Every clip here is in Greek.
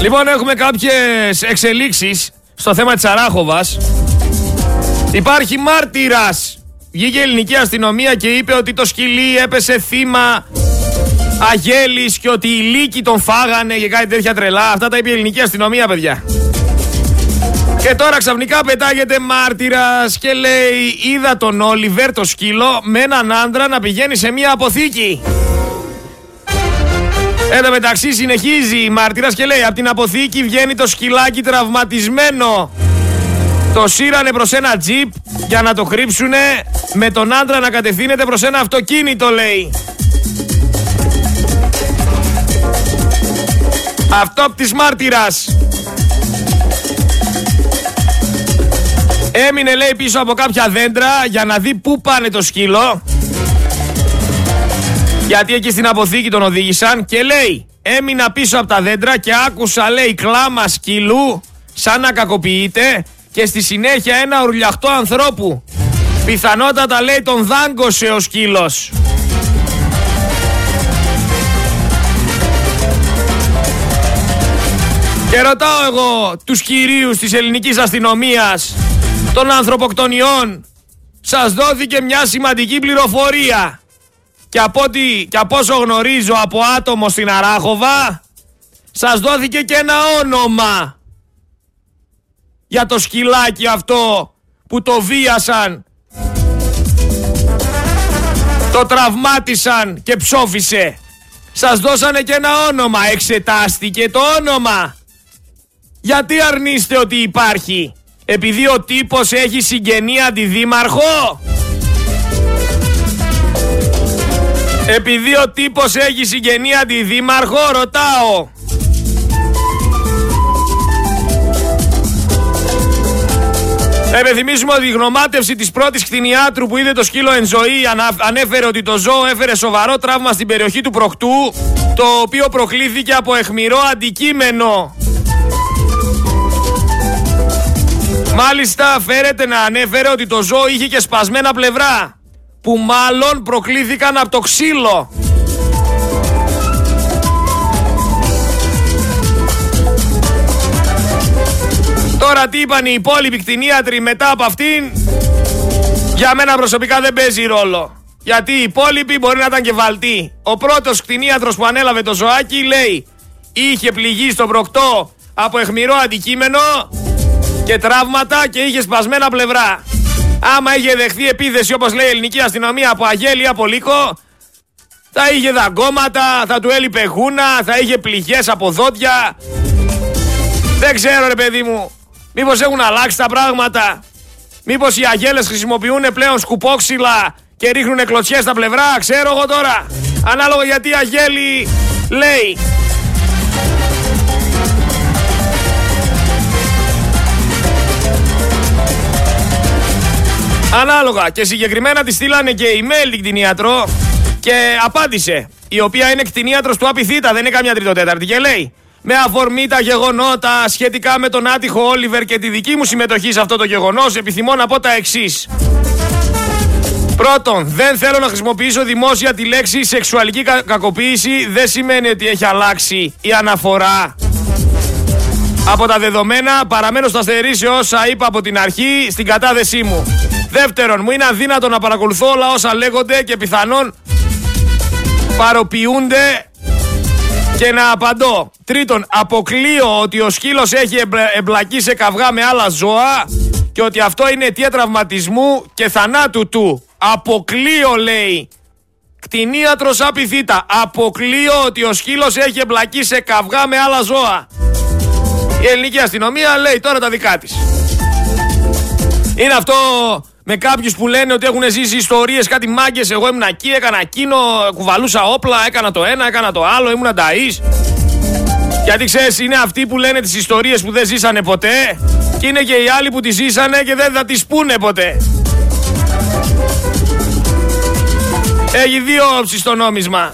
Λοιπόν, έχουμε κάποιες εξελίξεις στο θέμα της Αράχοβας. Υπάρχει μάρτυρας. Βγήκε η ελληνική αστυνομία και είπε ότι το σκυλί έπεσε θύμα αγέλης και ότι οι λύκοι τον φάγανε και κάτι τέτοια τρελά. Αυτά τα είπε η ελληνική αστυνομία, παιδιά. Και τώρα ξαφνικά πετάγεται μάρτυρας και λέει είδα τον Όλιβερ το σκύλο με έναν άντρα να πηγαίνει σε μια αποθήκη. Εν τω μεταξύ συνεχίζει η μάρτυρας και λέει από την αποθήκη βγαίνει το σκυλάκι τραυματισμένο. Το σύρανε προς ένα τζιπ για να το κρύψουνε με τον άντρα να κατευθύνεται προς ένα αυτοκίνητο λέει. Αυτό από της μάρτυρας. Έμεινε λέει πίσω από κάποια δέντρα για να δει πού πάνε το σκύλο. Γιατί εκεί στην αποθήκη τον οδήγησαν και λέει έμεινα πίσω από τα δέντρα και άκουσα λέει κλάμα σκύλου σαν να κακοποιείται και στη συνέχεια ένα ουρλιαχτό ανθρώπου. Πιθανότατα λέει τον δάγκωσε ο σκύλος. Και ρωτάω εγώ τους κυρίους της ελληνικής αστυνομίας των ανθρωποκτονιών σας δόθηκε μια σημαντική πληροφορία και από, ό,τι, και από όσο γνωρίζω από άτομο στην Αράχοβα σας δόθηκε και ένα όνομα για το σκυλάκι αυτό που το βίασαν το τραυμάτισαν και ψόφισε. Σας δώσανε και ένα όνομα. Εξετάστηκε το όνομα. Γιατί αρνείστε ότι υπάρχει; Επειδή ο τύπος έχει συγγενή αντιδήμαρχο. Επειδή ο τύπος έχει συγγενή αντιδήμαρχο, ρωτάω. Επιθυμίσουμε ότι η γνωμάτευση της πρώτης κτηνιάτρου που είδε το σκύλο εν ζωή ανέφερε ότι το ζώο έφερε σοβαρό τραύμα στην περιοχή του προκτού, το οποίο προκλήθηκε από εχμηρό αντικείμενο. Μάλιστα φέρεται να ανέφερε ότι το ζώο είχε και σπασμένα πλευρά που μάλλον προκλήθηκαν από το ξύλο. Τώρα τι είπαν οι υπόλοιποι κτηνίατροι μετά από αυτήν για μένα προσωπικά δεν παίζει ρόλο. Γιατί οι υπόλοιποι μπορεί να ήταν και βαλτοί. Ο πρώτος κτηνίατρος που ανέλαβε το ζωάκι λέει είχε πληγεί στο προκτό από εχμηρό αντικείμενο και τραύματα και είχε σπασμένα πλευρά. Άμα είχε δεχθεί επίθεση όπως λέει η ελληνική αστυνομία από αγέλη ή από λύκο, θα είχε δαγκώματα, θα του έλειπε γούνα, θα είχε πληγές από δόντια. Δεν ξέρω ρε παιδί μου, μήπως έχουν αλλάξει τα πράγματα. Μήπως οι αγέλες χρησιμοποιούν πλέον σκουπόξυλα και ρίχνουν κλωτσιές στα πλευρά, ξέρω εγώ τώρα. Ανάλογα γιατί η αγέλη λέει Ανάλογα και συγκεκριμένα τη στείλανε και email την κτηνίατρο και απάντησε. Η οποία είναι κτηνίατρος του Απιθύτα, δεν είναι καμιά τριτοτέταρτη και λέει με αφορμή τα γεγονότα σχετικά με τον άτυχο Όλιβερ και τη δική μου συμμετοχή σε αυτό το γεγονός επιθυμώ να πω τα εξής. Πρώτον, δεν θέλω να χρησιμοποιήσω δημόσια τη λέξη σεξουαλική κακοποίηση. Δεν σημαίνει ότι έχει αλλάξει η αναφορά. Από τα δεδομένα παραμένω στα στερήσει όσα είπα από την αρχή στην κατάθεσή μου. Δεύτερον, μου είναι αδύνατο να παρακολουθώ όλα όσα λέγονται και πιθανόν παροποιούνται και να απαντώ. Τρίτον, αποκλείω ότι ο σκύλος έχει εμπλακεί σε καυγά με άλλα ζώα και ότι αυτό είναι αιτία τραυματισμού και θανάτου του. Αποκλείω λέει. Κτηνίατρος απειθήτα. Αποκλείω ότι ο σκύλος έχει εμπλακεί σε καυγά με άλλα ζώα. Η ελληνική αστυνομία λέει τώρα τα δικά της. Είναι αυτό με κάποιους που λένε ότι έχουν ζήσει ιστορίες, κάτι μάγκες. Εγώ ήμουν εκεί, έκανα εκείνο, κουβαλούσα όπλα, έκανα το ένα, έκανα το άλλο, ήμουν νταή. Γιατί ξέρεις, είναι αυτοί που λένε τις ιστορίες που δεν ζήσανε ποτέ, και είναι και οι άλλοι που τις ζήσανε και δεν θα τις πούνε ποτέ. Έχει δύο όψεις στο νόμισμα.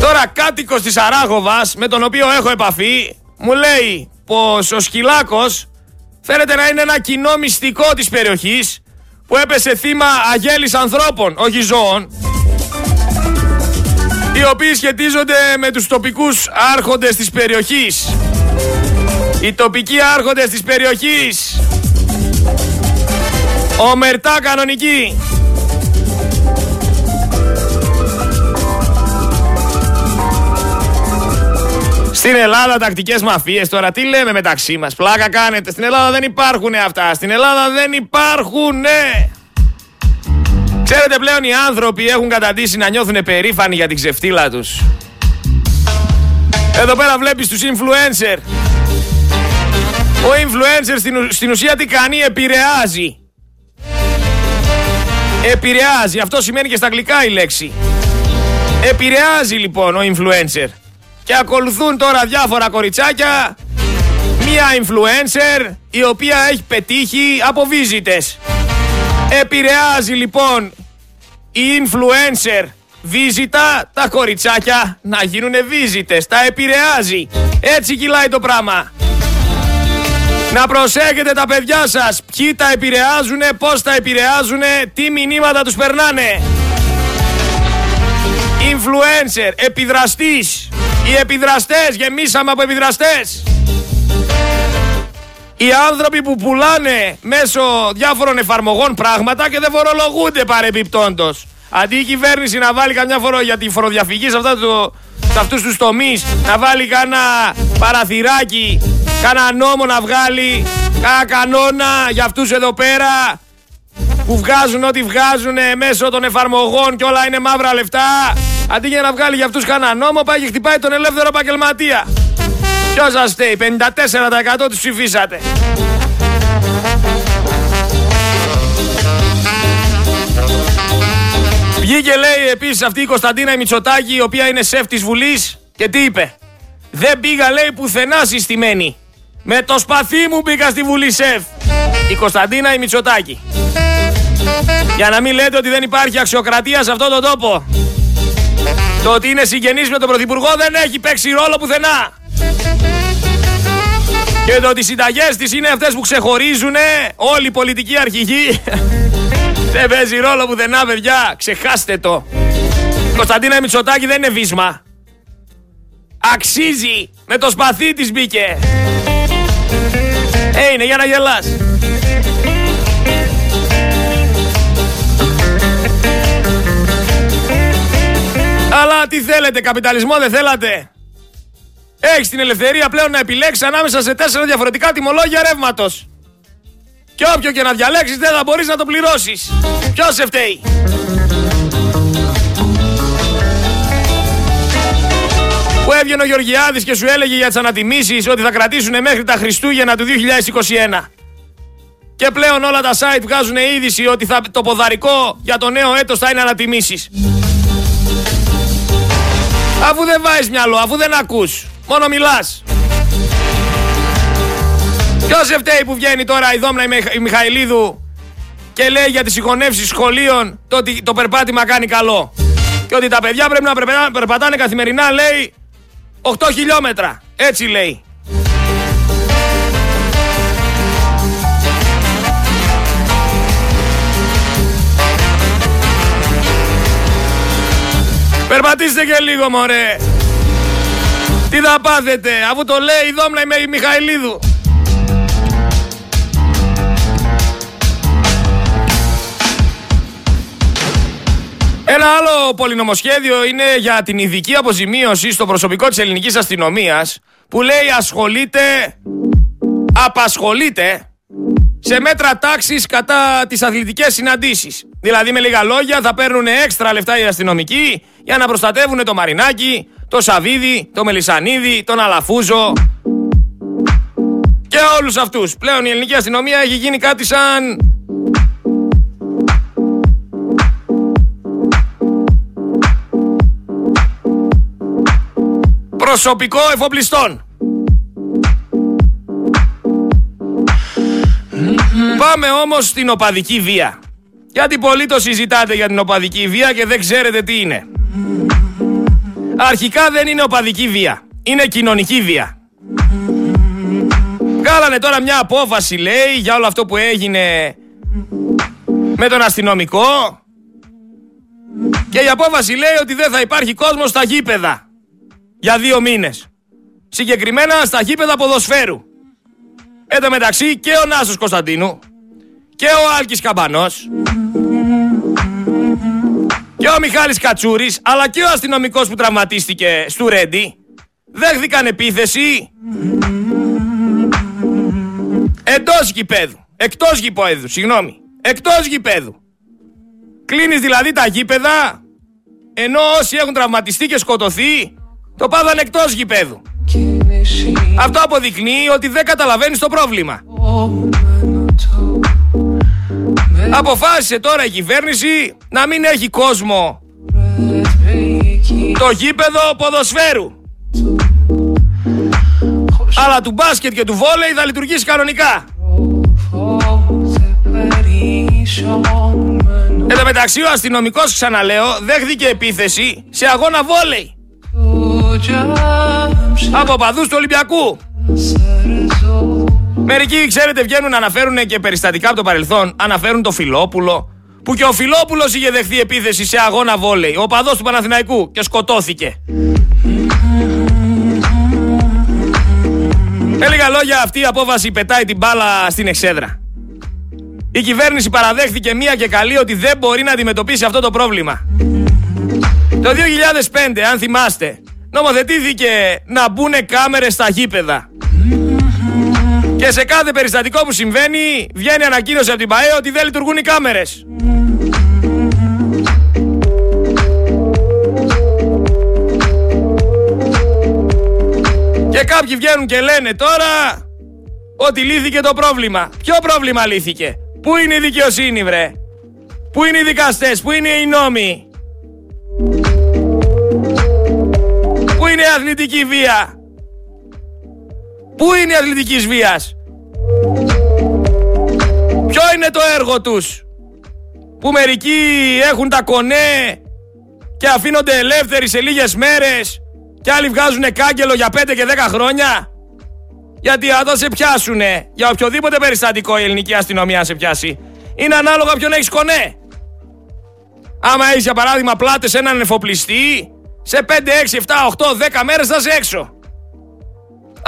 Τώρα κάτοικος της Αράγοβας με τον οποίο έχω επαφή μου λέει πως ο Σκυλάκος φαίνεται να είναι ένα κοινό μυστικό της περιοχής που έπεσε θύμα αγέλης ανθρώπων, όχι ζώων. οι οποίοι σχετίζονται με τους τοπικούς άρχοντες της περιοχής. Οι τοπικοί άρχοντες της περιοχής. Ομερτά κανονική. Στην Ελλάδα τακτικές μαφίες τώρα τι λέμε μεταξύ μας; Πλάκα κάνετε. Στην Ελλάδα δεν υπάρχουν αυτά. Στην Ελλάδα δεν υπάρχουν Ξέρετε πλέον οι άνθρωποι έχουν καταντήσει να νιώθουν περήφανοι για την ξεφτύλα τους. Εδώ πέρα βλέπεις τους influencer. Ο influencer στην, στην ουσία τι κάνει; Επηρεάζει. Επηρεάζει. Αυτό σημαίνει και στα αγγλικά η λέξη. Επηρεάζει λοιπόν ο influencer και ακολουθούν τώρα διάφορα κοριτσάκια. Μία influencer η οποία έχει πετύχει από βίζιτες Επηρεάζει λοιπόν η influencer βίζιτα τα κοριτσάκια να γίνουν βίζιτες Τα επηρεάζει. Έτσι κυλάει το πράγμα. Να προσέχετε τα παιδιά σας. Ποιοι τα επηρεάζουν, πώς τα επηρεάζουν Τι μηνύματα τους περνάνε. Influencer, επιδραστής οι επιδραστές, γεμίσαμε από επιδραστές. Οι άνθρωποι που πουλάνε μέσω διάφορων εφαρμογών πράγματα και δεν φορολογούνται παρεμπιπτόντος. Αντί η κυβέρνηση να βάλει καμιά φορό για τη φοροδιαφυγή σε, αυτά το, σε αυτούς τους τομείς, να βάλει κάνα παραθυράκι, κάνα νόμο να βγάλει, κάνα κανόνα για αυτούς εδώ πέρα που βγάζουν ό,τι βγάζουν μέσω των εφαρμογών και όλα είναι μαύρα λεφτά. Αντί για να βγάλει για αυτούς κανένα νόμο, πάει και χτυπάει τον ελεύθερο επαγγελματία. Ποιος σας στέει, 54% τους ψηφίσατε. Βγήκε λέει επίσης αυτή η Κωνσταντίνα Μητσοτάκη η οποία είναι σεφ της Βουλής και τι είπε; Δεν πήγα λέει πουθενά συστημένη. Με το σπαθί μου πήγα στη Βουλή σεφ. Η Κωνσταντίνα η Μητσοτάκη. Για να μην λέτε ότι δεν υπάρχει αξιοκρατία σε αυτόν τον τόπο. Το ότι είναι συγγενής με τον Πρωθυπουργό δεν έχει παίξει ρόλο πουθενά. Και το ότι οι συνταγές της είναι αυτές που ξεχωρίζουν όλοι οι πολιτικοί αρχηγοί. δεν παίζει ρόλο πουθενά παιδιά. Ξεχάστε το. Κωνσταντίνα Μητσοτάκη δεν είναι βίσμα. Αξίζει. Με το σπαθί της μπήκε. Ε, είναι για να γελάς. Αλλά τι θέλετε, καπιταλισμό δεν θέλατε; Έχεις την ελευθερία πλέον να επιλέξεις ανάμεσα σε τέσσερα διαφορετικά τιμολόγια ρεύματος. Και όποιο και να διαλέξεις δεν θα μπορείς να το πληρώσεις. Ποιος σε φταίει; Που έβγαινε ο Γεωργιάδης και σου έλεγε για τις ανατιμήσεις ότι θα κρατήσουν μέχρι τα Χριστούγεννα του 2021. Και πλέον όλα τα site βγάζουν είδηση ότι θα, το ποδαρικό για το νέο έτος θα είναι ανατιμήσεις. Αφού δεν βάζεις μυαλό, αφού δεν ακούς, μόνο μιλάς. Ποιος σε φταίει που βγαίνει τώρα η Δόμνα η Μιχαηλίδου και λέει για τις συγχωνεύσεις σχολείων το ότι το περπάτημα κάνει καλό. Και ότι τα παιδιά πρέπει να περπατάνε καθημερινά, λέει, 8 χιλιόμετρα. Έτσι λέει. Περπατήστε και λίγο μωρέ. Τι θα πάθετε, αφού το λέει η Δόμνα η Μιχαηλίδου. Ένα άλλο πολυνομοσχέδιο είναι για την ειδική αποζημίωση στο προσωπικό της ελληνικής αστυνομίας που λέει ασχολείται, απασχολείται σε μέτρα τάξης κατά τις αθλητικές συναντήσεις. Δηλαδή με λίγα λόγια θα παίρνουν έξτρα λεφτά οι αστυνομικοί για να προστατεύουν το Μαρινάκι, το Σαβίδι, το Μελισανίδη, τον Αλαφούζο και όλους αυτούς. Πλέον η ελληνική αστυνομία έχει γίνει κάτι σαν... Προσωπικό εφοπλιστών. Πάμε όμως στην οπαδική βία. Γιατί πολλοί το συζητάτε για την οπαδική βία και δεν ξέρετε τι είναι. Αρχικά δεν είναι οπαδική βία. Είναι κοινωνική βία. Βγάλανε τώρα μια απόφαση λέει για όλο αυτό που έγινε με τον αστυνομικό Και η απόφαση λέει ότι δεν θα υπάρχει κόσμος στα γήπεδα για δύο μήνες. Συγκεκριμένα στα γήπεδα ποδοσφαίρου. Εν τω μεταξύ και ο Νάσος Κωνσταντίνου και ο Άλκης Καμπανός και ο Μιχάλης Κατσούρης αλλά και ο αστυνομικός που τραυματίστηκε στο Ρέντι δέχθηκαν επίθεση εντός γηπέδου. Εκτός γηπέδου, συγγνώμη. Εκτός γηπέδου. Κλείνεις δηλαδή τα γήπεδα ενώ όσοι έχουν τραυματιστεί και σκοτωθεί το πάθανε εκτός γηπέδου. Αυτό αποδεικνύει ότι δεν καταλαβαίνεις το πρόβλημα. Αποφάσισε τώρα η κυβέρνηση να μην έχει κόσμο το γήπεδο ποδοσφαίρου. Αλλά του μπάσκετ και του βόλεϊ θα λειτουργήσει κανονικά. Εν τω μεταξύ ο αστυνομικός ξαναλέω δέχθηκε επίθεση σε αγώνα βόλεϊ. Από παδούς του Ολυμπιακού. Μερικοί, ξέρετε, βγαίνουν να αναφέρουν και περιστατικά από το παρελθόν. Αναφέρουν το Φιλόπουλο. Που και ο Φιλόπουλος είχε δεχθεί επίθεση σε αγώνα βόλεϊ. Ο παδός του Παναθηναϊκού και σκοτώθηκε. Με λίγα λόγια, αυτή η απόφαση πετάει την μπάλα στην εξέδρα. Η κυβέρνηση παραδέχθηκε μία και καλή ότι δεν μπορεί να αντιμετωπίσει αυτό το πρόβλημα. Το 2005, αν θυμάστε, νομοθετήθηκε να μπουν κάμερες στα γήπεδα. Και σε κάθε περιστατικό που συμβαίνει, βγαίνει ανακοίνωση από την ΠαΕ ότι δεν λειτουργούν οι κάμερες. Και κάποιοι βγαίνουν και λένε τώρα ότι λύθηκε το πρόβλημα. Ποιο πρόβλημα λύθηκε; Πού είναι η δικαιοσύνη βρε; Πού είναι οι δικαστές; Πού είναι οι νόμοι; Πού είναι η αθλητική βία; Πού είναι η αθλητικής βίας; Ποιο είναι το έργο τους; Που μερικοί έχουν τα κονέ και αφήνονται ελεύθεροι σε λίγες μέρες και άλλοι βγάζουν κάγκελο για 5 και 10 χρόνια; Γιατί αν σε πιάσουνε για οποιοδήποτε περιστατικό η ελληνική αστυνομία σε πιάσει, είναι ανάλογα ποιον έχεις κονέ. Άμα έχεις για παράδειγμα πλάτες έναν εφοπλιστή, σε 5, 6, 7, 8, 10 μέρες θα είσαι έξω.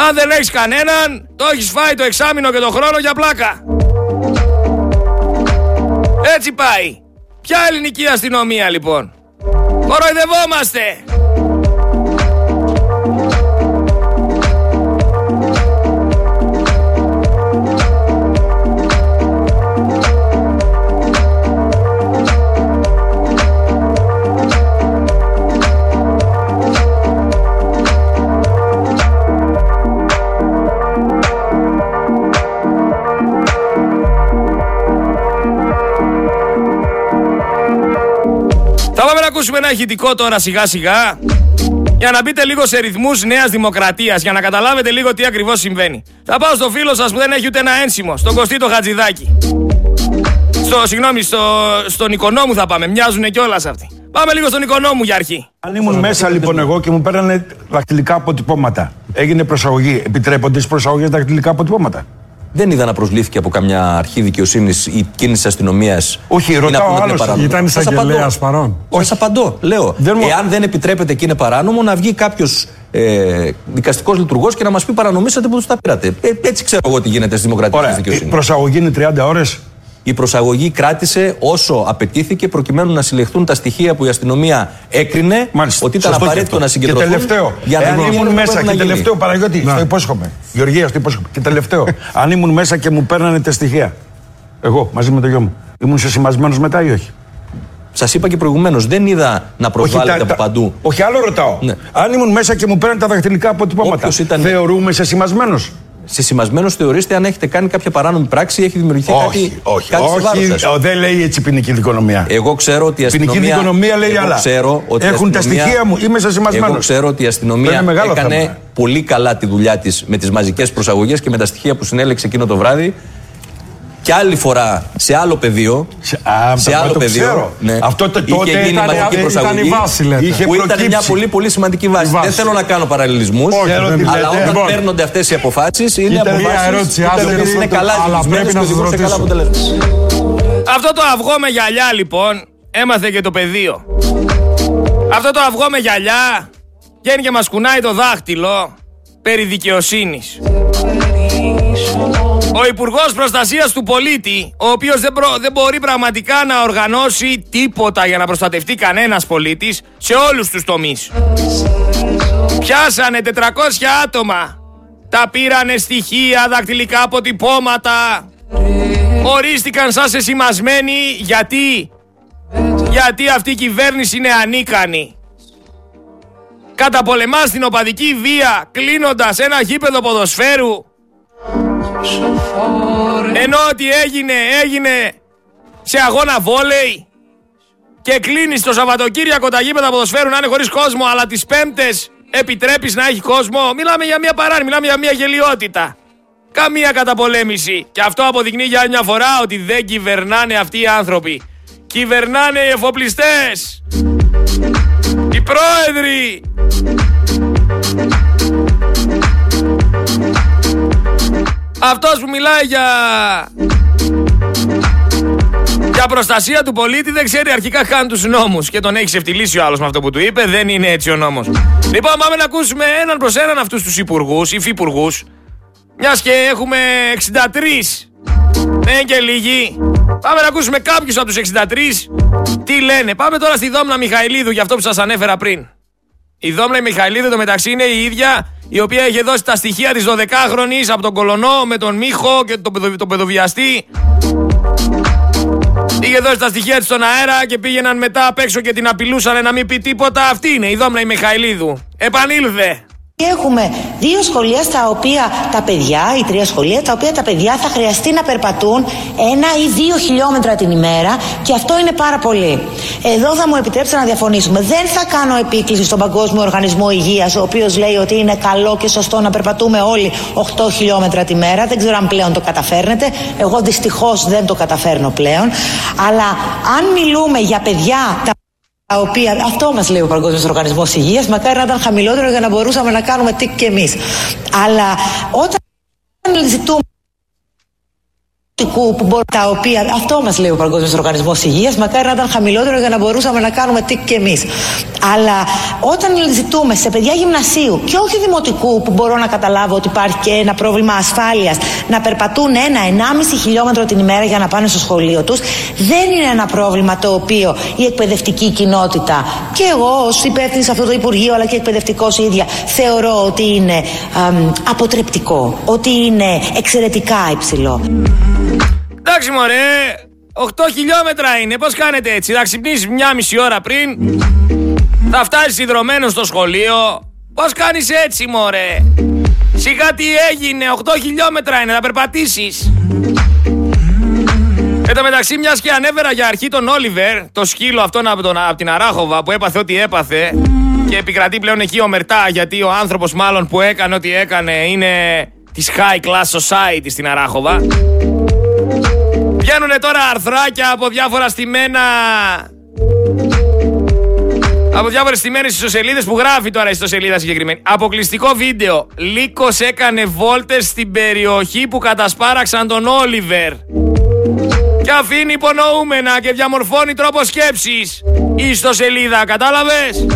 Αν δεν έχεις κανέναν, το έχεις φάει το εξάμεινο και το χρόνο για πλάκα. Έτσι πάει. Ποια ελληνική αστυνομία λοιπόν; Κοροϊδευόμαστε. Ακούσουμε ένα ηχητικό τώρα σιγά σιγά για να μπείτε λίγο σε ρυθμούς νέας δημοκρατίας για να καταλάβετε λίγο τι ακριβώς συμβαίνει. Θα πάω στο φίλο σας που δεν έχει ούτε ένα ένσημο, στον Κωστή το Χατζηδάκη. Στο, συγγνώμη, στο, στον Οικονόμου θα πάμε, μοιάζουν κιόλας αυτοί. Πάμε λίγο στον Οικονόμου για αρχή. Αν ήμουν μέσα λοιπόν εγώ και μου παίρνανε δακτυλικά αποτυπώματα, έγινε προσαγωγή. Επιτρέπονται στις προσαγωγές δακτυλικά αποτυπώματα. Δεν είδα να προσλήφθηκε από καμιά αρχή δικαιοσύνης ή κίνηση αστυνομίας. Όχι, ρωτάω άλλος, Ήταν εισαγγελέας παρόν. Όχι, σα απαντώ. Λέω, Δεν μου- εάν δεν επιτρέπεται και είναι παράνομο, να βγει κάποιος ε, δικαστικός λειτουργός και να μας πει παρανομήσατε που τους τα πήρατε. Ε, έτσι ξέρω εγώ τι γίνεται στη δημοκρατία Ωραία. τη Η δικαιοσύνη. προσαγωγή είναι 30 ώρες. Η προσαγωγή κράτησε όσο απαιτήθηκε προκειμένου να συλλεχθούν τα στοιχεία που η αστυνομία έκρινε ότι ήταν απαραίτητο να συγκεντρωθούν. Και τελευταίο, για να εάν γίνει ήμουν αυτό που μέσα πρέπει και να γίνει. τελευταίο, Παναγιώτη, Ναι. στο υπόσχομαι. Γεωργία, στο υπόσχομαι. Και τελευταίο, αν ήμουν μέσα και μου παίρνανε τα στοιχεία. Εγώ, μαζί με το γιο μου. Ήμουν σεσημασμένο μετά ή όχι; Σας είπα και προηγουμένως, δεν είδα να προσβάλλεται τα- από τα- παντού. όχι, άλλο ρωτάω. Ναι. Αν ήμουν μέσα και μου παίρνανε τα δαχτυλικά αποτυπώματα, Όποιος ήταν- θεωρούμε σεσημασμένο. Συσημασμένος θεωρείστε αν έχετε κάνει κάποια παράνομη πράξη ή έχει δημιουργηθεί Όχι, κάτι, όχι. κάτι σε βάρος όχι σας; ο, δεν λέει έτσι η ποινική δικονομία. Εγώ ξέρω ότι η Ποινική αστυνομία. δικονομία λέει εγώ άλλα. Ξέρω ότι η Έχουν τα αστυνομία- στοιχεία μου, είμαι σεσημασμένος. Εγώ ξέρω ότι η Αυτό αστυνομία είναι μεγάλο έκανε θέμα. πολύ καλά τη δουλειά της με τις μαζικές προσαγωγές και με τα στοιχεία που συνέλεξε εκείνο το βράδυ. Και άλλη φορά σε άλλο πεδίο. Σε- α, σε το- άλλο το πεδίο. ξέρω. ναι, Αυτό το- είχε τότε γίνει ήταν- μαζική ήταν η προσαγωγή. βάση, λέτε. Είχε που ήταν προκύψει. μια πολύ πολύ σημαντική βάση. Η βάση. Δεν θέλω να κάνω παραλληλισμούς. Όχι, Ξέρω τι Αλλά λέτε. όταν Λοιπόν, παίρνονται αυτές οι αποφάσεις είναι Ήταν αποφάσεις μια ερώτηση, οι άντε, οποίες δεν είναι το- καλά αλλά ζυγισμένες πρέπει και να σας οδηγούν σε καλά ρωτήσω. αποτελέσματα. Αυτό το αυγό με γυαλιά λοιπόν έμαθε και το πεδίο. Αυτό το αυγό με γυαλιά βγαίνει και μας κουνάει το δάχτυλο περί δικαιοσύνης. Ο Υπουργός Προστασίας του Πολίτη, ο οποίος δεν, δεν μπορεί πραγματικά να οργανώσει τίποτα για να προστατευτεί κανένας πολίτης σε όλους τους τομείς. Πιάσανε 400 άτομα. Τα πήρανε στοιχεία, δακτυλικά αποτυπώματα. Ορίστηκαν σαν σε σημασμένοι γιατί. Γιατί αυτή η κυβέρνηση είναι ανίκανη. Καταπολεμάς την οπαδική βία κλείνοντας ένα γήπεδο ποδοσφαίρου ενώ ότι έγινε, έγινε σε αγώνα βόλεϊ και κλείνει το Σαββατοκύριακο τα γήπεδα ποδοσφαίρου να είναι χωρίς κόσμο, αλλά τις Πέμπτες επιτρέπεις να έχει κόσμο. Μιλάμε για μια παράνοια, μιλάμε για μια γελιότητα. Καμία καταπολέμηση. Και αυτό αποδεικνύει για μια φορά ότι δεν κυβερνάνε αυτοί οι άνθρωποι. Κυβερνάνε οι εφοπλιστές. Οι πρόεδροι. Αυτός που μιλάει για... Για προστασία του πολίτη δεν ξέρει αρχικά καν τους νόμους. Και τον έχει ξεφτυλίσει ο άλλος με αυτό που του είπε. Δεν είναι έτσι ο νόμος. Λοιπόν, πάμε να ακούσουμε έναν προς έναν αυτούς τους υπουργούς, υφυπουργούς. Μιας και έχουμε 63. Δεν και λίγοι. Πάμε να ακούσουμε κάποιους από τους 63 τι λένε. Πάμε τώρα στη Δόμνα Μιχαηλίδου για αυτό που σας ανέφερα πριν. Η Δόμνα Μιχαηλίδου το μεταξύ είναι η ίδια η οποία είχε δώσει τα στοιχεία της 12χρονης από τον Κολονό με τον Μίχο και τον, παιδο, τον παιδοβιαστή. Είχε δώσει τα στοιχεία της στον αέρα και πήγαιναν μετά απ' έξω και την απειλούσαν να μην πει τίποτα. Αυτή είναι η Δόμνα η Μιχαηλίδου. Επανήλθε. Έχουμε δύο σχολεία στα οποία τα παιδιά, ή τρία σχολεία, τα οποία τα παιδιά θα χρειαστεί να περπατούν ένα ή δύο χιλιόμετρα την ημέρα και αυτό είναι πάρα πολύ. Εδώ θα μου επιτρέψετε να διαφωνήσουμε. Δεν θα κάνω επίκληση στον Παγκόσμιο Οργανισμό Υγείας, ο οποίος λέει ότι είναι καλό και σωστό να περπατούμε όλοι 8 χιλιόμετρα τη μέρα. Δεν ξέρω αν πλέον το καταφέρνετε. Εγώ δυστυχώς δεν το καταφέρνω πλέον. Αλλά αν μιλούμε για παιδιά τα οποία, αυτό μας λέει ο Παγκόσμιος Οργανισμός Υγείας, μακάρι να ήταν χαμηλότερο για να μπορούσαμε να κάνουμε τι και εμείς. Αλλά όταν ζητούμε που μπορεί, τα οποία, αυτό μας λέει ο Παγκόσμιος Οργανισμός Υγείας, μακάρι να ήταν χαμηλότερο για να μπορούσαμε να κάνουμε τι και εμείς. Αλλά όταν ζητούμε σε παιδιά γυμνασίου και όχι δημοτικού που μπορώ να καταλάβω ότι υπάρχει και ένα πρόβλημα ασφάλειας να περπατούν ένα-ενάμιση χιλιόμετρο την ημέρα για να πάνε στο σχολείο τους, δεν είναι ένα πρόβλημα το οποίο η εκπαιδευτική κοινότητα και εγώ ως υπεύθυνη σε αυτό το Υπουργείο αλλά και εκπαιδευτικός ίδια θεωρώ ότι είναι αποτρεπτικό, ότι είναι εξαιρετικά υψηλό. Εντάξει μωρέ, 8 χιλιόμετρα είναι. Πώς κάνετε έτσι, θα ξυπνήσεις μια μισή ώρα πριν, θα φτάσεις ιδρωμένο στο σχολείο. Πώς κάνεις έτσι μωρέ. Σιγά τι έγινε, 8 χιλιόμετρα είναι, θα περπατήσεις. Εν τω μεταξύ, μιας και ανέβερα για αρχή τον Όλιβερ, το σκύλο αυτόν από, τον, από την Αράχοβα που έπαθε ό,τι έπαθε και επικρατεί πλέον εκεί ο Μερτά γιατί ο άνθρωπος μάλλον που έκανε ό,τι έκανε είναι της High Class Society στην Αράχοβα. Βγαίνουν τώρα αρθράκια από διάφορα στημένα. Από διάφορες στημένες ιστοσελίδες που γράφει τώρα η ιστοσελίδα συγκεκριμένη. Αποκλειστικό βίντεο. Λύκος έκανε βόλτες στην περιοχή που κατασπάραξαν τον Όλιβερ. Και αφήνει υπονοούμενα και διαμορφώνει τρόπο σκέψης. Η ιστοσελίδα, κατάλαβες;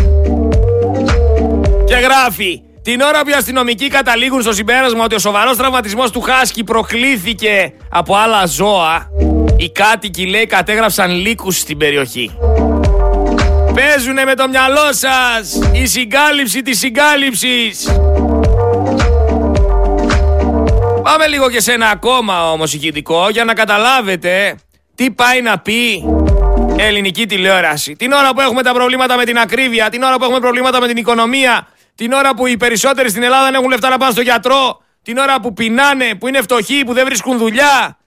Και γράφει. Την ώρα που οι αστυνομικοί καταλήγουν στο συμπέρασμα ότι ο σοβαρός τραυματισμός του Χάσκι προκλήθηκε από άλλα ζώα, οι κάτοικοι λέει κατέγραψαν λύκους στην περιοχή. Παίζουνε με το μυαλό σας η συγκάλυψη της συγκάλυψης. Πάμε λίγο και σε ένα ακόμα όμως ηχητικό για να καταλάβετε τι πάει να πει ελληνική τηλεόραση. Την ώρα που έχουμε τα προβλήματα με την ακρίβεια, την ώρα που έχουμε προβλήματα με την οικονομία, την ώρα που οι περισσότεροι στην Ελλάδα δεν έχουν λεφτά να πάνε στο γιατρό, την ώρα που πεινάνε, που είναι φτωχοί, που δεν βρίσκουν δουλειά,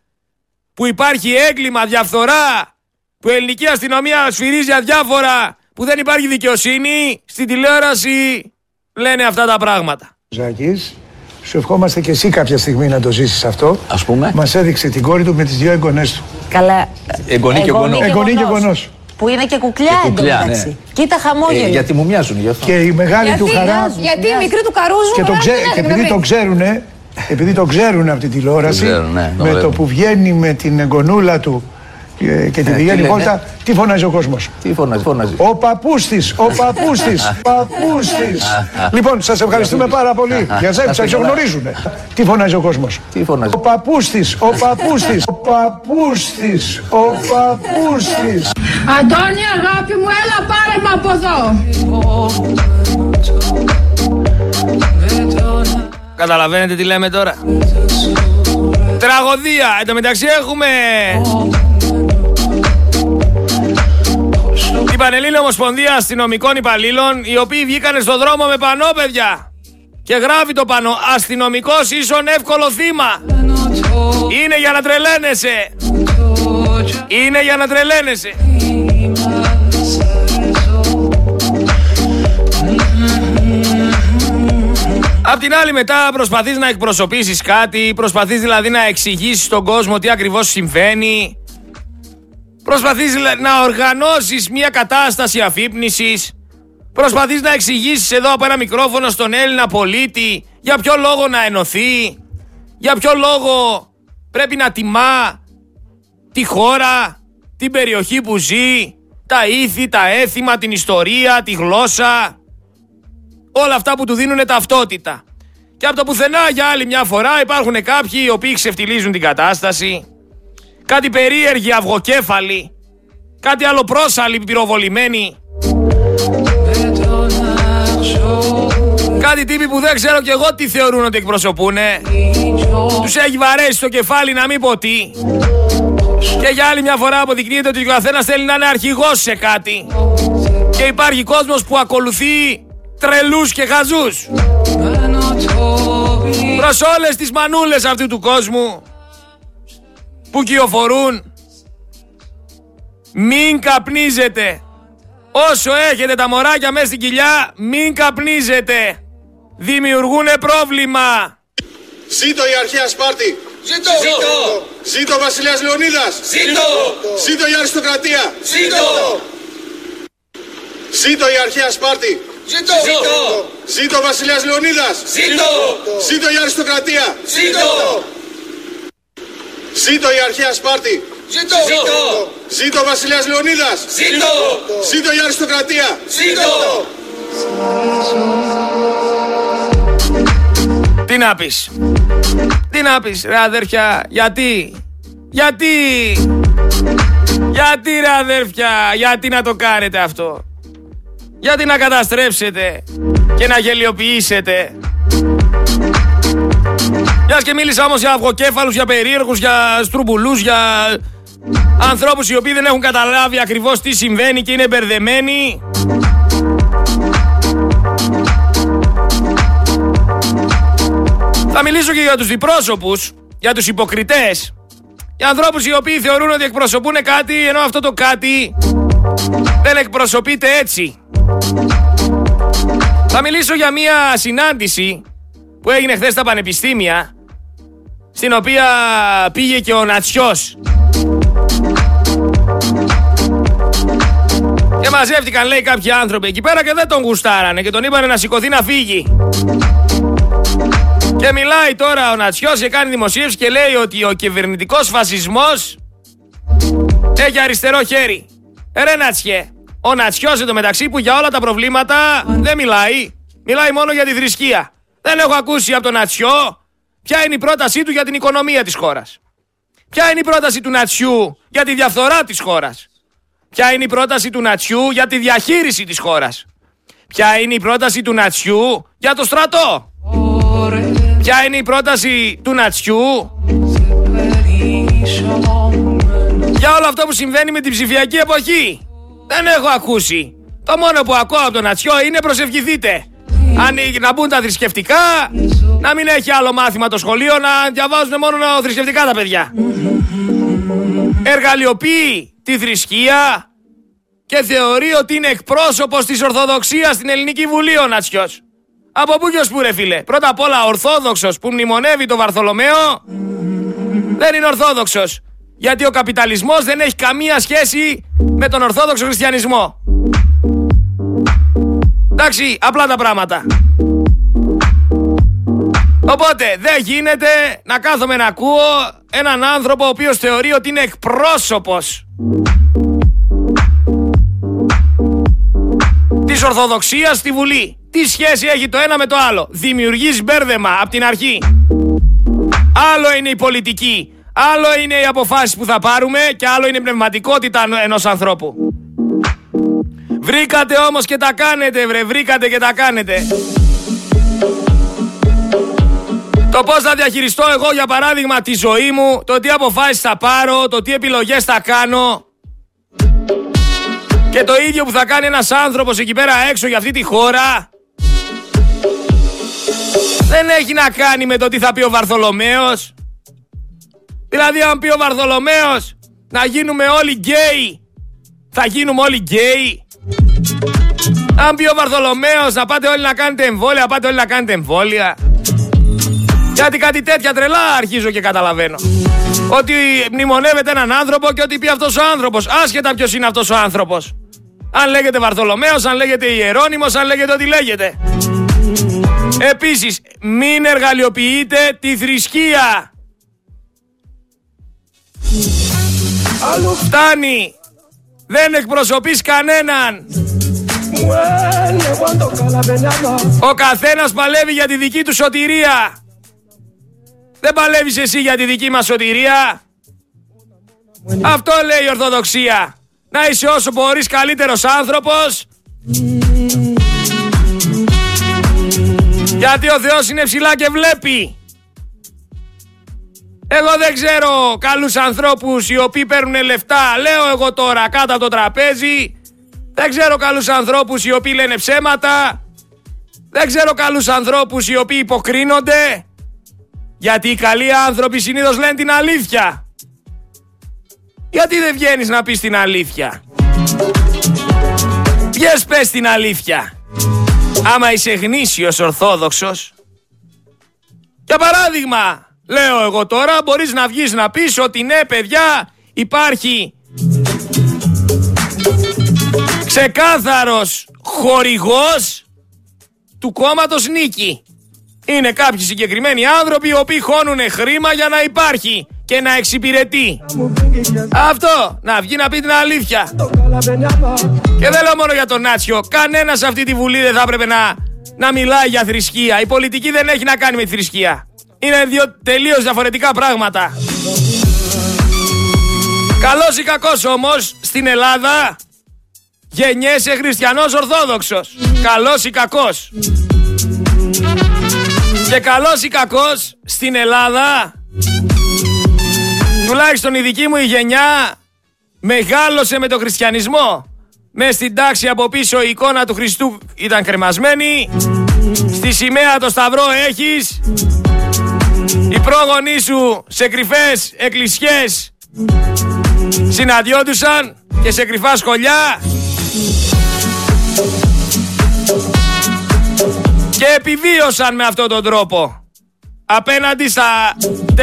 που υπάρχει έγκλημα, διαφθορά, που η ελληνική αστυνομία σφυρίζει αδιάφορα, που δεν υπάρχει δικαιοσύνη, στην τηλεόραση λένε αυτά τα πράγματα. Ζάκης, σου ευχόμαστε και εσύ κάποια στιγμή να το ζήσεις αυτό. Ας πούμε. Μας έδειξε την κόρη του με τις δύο εγγονές του. Καλά. Εγγονή και γονός. Εγγονή και γονός. Που είναι και κουκλιά, και κουκλιά ναι. Κοίτα χαμόγελο. Ε, γιατί μου μοιάζουν γι' αυτό. Και η μεγάλη γιατί, του χαρά. Γιατί η μικρή του καρούζου. Και, το ξέ, και επειδή το ξέρουν, επειδή το ξέρουν από την τηλεόραση, ναι, με το που βγαίνει με την εγγονούλα του και, και τη Διγέννη ε, Βόλτα, τι φωνάζει ο κόσμος; Τι φωνάζει, φωνάζει. Ο παππού τη, ο παππού τη, παππού τη. λοιπόν, σας ευχαριστούμε πάρα πολύ. Για εσά σας γνωρίζουν. Τι φωνάζει ο κόσμος; Τι φωνάζει; Ο παππού τη, ο παππού τη, ο παππού τη, ο παππού τη. Αντώνη, αγάπη μου, έλα πάρε με από εδώ. Καταλαβαίνετε τι λέμε τώρα. Τραγωδία. Εν τω μεταξύ έχουμε την Πανελλήνια Ομοσπονδία Αστυνομικών Υπαλλήλων οι οποίοι βγήκαν στο δρόμο με πανό παιδιά και γράφει το πανό αστυνομικός ίσον εύκολο θύμα είναι για να τρελαίνεσαι. Είναι για να τρελαίνεσαι. Απ' την άλλη μετά προσπαθείς να εκπροσωπήσεις κάτι, προσπαθείς δηλαδή να εξηγήσεις στον κόσμο τι ακριβώς συμβαίνει, προσπαθείς να οργανώσεις μια κατάσταση αφύπνισης, προσπαθείς να εξηγήσεις εδώ από ένα μικρόφωνο στον Έλληνα πολίτη για ποιο λόγο να ενωθεί, για ποιο λόγο πρέπει να τιμά τη χώρα, την περιοχή που ζει, τα ήθη, τα έθιμα, την ιστορία, τη γλώσσα, όλα αυτά που του δίνουν ταυτότητα. Και από το πουθενά για άλλη μια φορά υπάρχουν κάποιοι οι οποίοι ξεφτιλίζουν την κατάσταση, κάτι περίεργοι αυγοκέφαλοι, κάτι άλλο πρόσαλοι πυροβολημένοι, κάτι τύποι που δεν ξέρω κι εγώ τι θεωρούν ότι εκπροσωπούνε. Τους έχει βαρέσει το κεφάλι να μην πω τι. Και για άλλη μια φορά αποδεικνύεται ότι ο καθένας θέλει να είναι αρχηγός σε κάτι. Και υπάρχει κόσμος που ακολουθεί τρελούς και χαζούς. Προς όλες τις μανούλες αυτού του κόσμου που κυοφορούν μην καπνίζετε. Όσο έχετε τα μωράκια μέσα στην κοιλιά, μην καπνίζετε. Δημιουργούνε πρόβλημα. Ζήτω η αρχαία Σπάρτη. Ζήτω. Ζήτω. Ζήτω Βασιλιάς Λεωνίδας. Ζήτω. Ζήτω η αριστοκρατία. Ζήτω. Ζήτω η αρχαία Σπάρτη. Ζήτω! Ζήτω! Ζήτω Βασιλιάς Λεωνίδας! Ζήτω! Ζήτω η αριστοκρατία! Ζήτω! Ζήτω η αρχαία Σπάρτη! Ζήτω! Ζήτω! Ζήτω Βασιλιάς Λεωνίδας! Ζήτω! Ζήτω η αριστοκρατία! Ζήτω! Τι να πεις; Τι να πεις ρε αδέρφια; Γιατί; Γιατί; Γιατί ρε αδέρφια; Γιατί να το κάνετε αυτό; Γιατί να καταστρέψετε και να γελιοποιήσετε; Μιας και μίλησα όμως για αυγοκέφαλους, για περίεργους, για στρουμπουλούς, για ανθρώπους οι οποίοι δεν έχουν καταλάβει ακριβώς τι συμβαίνει και είναι μπερδεμένοι. Θα μιλήσω και για τους διπρόσωπους, για τους υποκριτές, για ανθρώπους οι οποίοι θεωρούν ότι εκπροσωπούν κάτι, ενώ αυτό το κάτι δεν εκπροσωπείται έτσι. Θα μιλήσω για μια συνάντηση που έγινε χθες στα πανεπιστήμια στην οποία πήγε και ο Νατσιός. Και μαζεύτηκαν λέει κάποιοι άνθρωποι εκεί πέρα και δεν τον γουστάρανε και τον είπανε να σηκωθεί να φύγει. Και μιλάει τώρα ο Νατσιός και κάνει δημοσίευση και λέει ότι ο κυβερνητικός φασισμός έχει αριστερό χέρι. Ρε Νατσιέ, ο Νατσιός μεταξύ που για όλα τα προβλήματα δεν μιλάει. Μιλάει μόνο για τη θρησκεία. Δεν έχω ακούσει από τον Νατσιό ποια είναι η πρότασή του για την οικονομία της χώρας; Ποια είναι η πρόταση του Νατσιού για τη διαφθορά της χώρας; Ποια είναι η πρόταση του Νατσιού για τη διαχείριση της χώρας; Ποια είναι η πρόταση του Νατσιού για το στρατό; Ποια είναι η πρόταση του Νατσιού για όλο αυτό που συμβαίνει με την ψηφιακή εποχή; Δεν έχω ακούσει. Το μόνο που ακούω από τον Νατσιό είναι προσευχηθείτε. Αν να μπουν τα θρησκευτικά, να μην έχει άλλο μάθημα το σχολείο, να διαβάζουν μόνο θρησκευτικά τα παιδιά. Εργαλειοποιεί τη θρησκεία και θεωρεί ότι είναι εκπρόσωπος της Ορθοδοξίας στην Ελληνική Βουλή ο Νατσιός. Από πού και που ρε φίλε; Πρώτα απ' όλα Ορθόδοξος που μνημονεύει τον Βαρθολομαίο δεν είναι Ορθόδοξος. Γιατί ο καπιταλισμός δεν έχει καμία σχέση με τον Ορθόδοξο Χριστιανισμό. Εντάξει, απλά τα πράγματα. Οπότε δεν γίνεται να κάθομαι να ακούω έναν άνθρωπο ο οποίος θεωρεί ότι είναι εκπρόσωπος της Ορθοδοξίας στη Βουλή. Τι σχέση έχει το ένα με το άλλο; Δημιουργείς μπέρδεμα από την αρχή. Άλλο είναι η πολιτική. Άλλο είναι οι αποφάσεις που θα πάρουμε και άλλο είναι η πνευματικότητα ενός ανθρώπου. Βρήκατε όμως και τα κάνετε βρε, βρήκατε και τα κάνετε. Το πώς θα διαχειριστώ εγώ για παράδειγμα τη ζωή μου, το τι αποφάσεις θα πάρω, το τι επιλογές θα κάνω. Και το ίδιο που θα κάνει ένας άνθρωπος εκεί πέρα έξω για αυτή τη χώρα. Δεν έχει να κάνει με το τι θα πει ο Βαρθολομαίος. Δηλαδή αν πει ο Βαρθολομαίος να γίνουμε όλοι γκέι, θα γίνουμε όλοι γκέι. Αν πει ο Βαρθολομαίος να πάτε όλοι να κάνετε εμβόλια, πάτε όλοι να κάνετε εμβόλια. Γιατί κάτι τέτοια τρελά αρχίζω και καταλαβαίνω. Ότι μνημονεύεται έναν άνθρωπο και ότι πει αυτός ο άνθρωπος. Άσχετα ποιος είναι αυτός ο άνθρωπος. Αν λέγεται Βαρθολομέος, αν λέγεται Ιερώνυμος, αν λέγεται ό,τι λέγεται. Επίσης, μην εργαλειοποιείτε τη θρησκεία. Φτάνει. Δεν εκπροσωπείς κανέναν. Ο καθένας παλεύει για τη δική του σωτηρία. Δεν παλεύεις εσύ για τη δική μας σωτηρία. Αυτό λέει η Ορθοδοξία. Να είσαι όσο μπορείς καλύτερος άνθρωπος. Γιατί ο Θεός είναι ψηλά και βλέπει. Εγώ δεν ξέρω καλούς ανθρώπους οι οποίοι παίρνουν λεφτά. Λέω εγώ τώρα κάτω από το τραπέζι. Δεν ξέρω καλούς ανθρώπους οι οποίοι λένε ψέματα. Δεν ξέρω καλούς ανθρώπους οι οποίοι υποκρίνονται. Γιατί οι καλοί άνθρωποι συνήθως λένε την αλήθεια. Γιατί δεν βγαίνεις να πεις την αλήθεια; Βγες πες την αλήθεια. Άμα είσαι γνήσιος ορθόδοξος. Για παράδειγμα, λέω εγώ τώρα, μπορείς να βγεις να πεις ότι ναι παιδιά υπάρχει ξεκάθαρος χορηγός του κόμματος Νίκη. Είναι κάποιοι συγκεκριμένοι άνθρωποι οι οποίοι χώνουν χρήμα για να υπάρχει και να εξυπηρετεί. Αυτό, να βγει να πει την αλήθεια. Και δεν λέω μόνο για τον Νάτσιο. Κανένας σε αυτή τη Βουλή δεν θα έπρεπε να, να μιλάει για θρησκεία. Η πολιτική δεν έχει να κάνει με τη θρησκεία. Είναι δύο τελείως διαφορετικά πράγματα. Καλός ή κακός όμως στην Ελλάδα γεννιέσαι χριστιανός ορθόδοξος. Καλός ή κακός. Και καλός ή κακός στην Ελλάδα τουλάχιστον η δική μου η γενιά μεγάλωσε με τον χριστιανισμό. Μες στην τάξη από πίσω η εικόνα του Χριστού ήταν κρεμασμένη. Στη σημαία το σταυρό έχεις. Οι πρόγονοί σου σε κρυφές εκκλησιές συναντιόντουσαν και σε κρυφά σχολιά. Και επιβίωσαν με αυτόν τον τρόπο απέναντι στα 400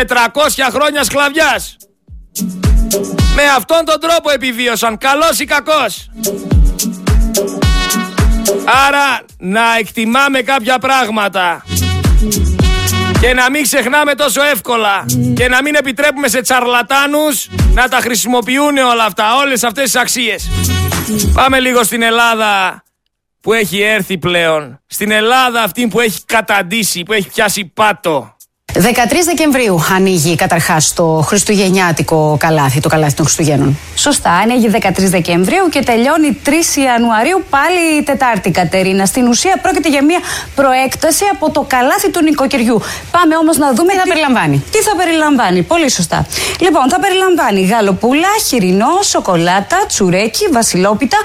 χρόνια σκλαβιάς. Με αυτόν τον τρόπο επιβίωσαν, καλός ή κακός. Άρα να εκτιμάμε κάποια πράγματα και να μην ξεχνάμε τόσο εύκολα και να μην επιτρέπουμε σε τσαρλατάνους να τα χρησιμοποιούν όλα αυτά, όλες αυτές τις αξίες. Πάμε λίγο στην Ελλάδα που έχει έρθει πλέον. Στην Ελλάδα αυτή που έχει καταντήσει, που έχει πιάσει πάτο. 13 Δεκεμβρίου ανοίγει καταρχάς το Χριστουγεννιάτικο καλάθι, το καλάθι των Χριστουγέννων. Σωστά, ανοίγει 13 Δεκεμβρίου και τελειώνει 3 Ιανουαρίου πάλι η Τετάρτη Κατερίνα. Στην ουσία πρόκειται για μια προέκταση από το καλάθι του νοικοκυριού. Πάμε όμως να δούμε. Τι θα περιλαμβάνει. Τι θα περιλαμβάνει, πολύ σωστά. Λοιπόν, θα περιλαμβάνει γαλοπούλα, χοιρινό, σοκολάτα, τσουρέκι, βασιλόπιτα,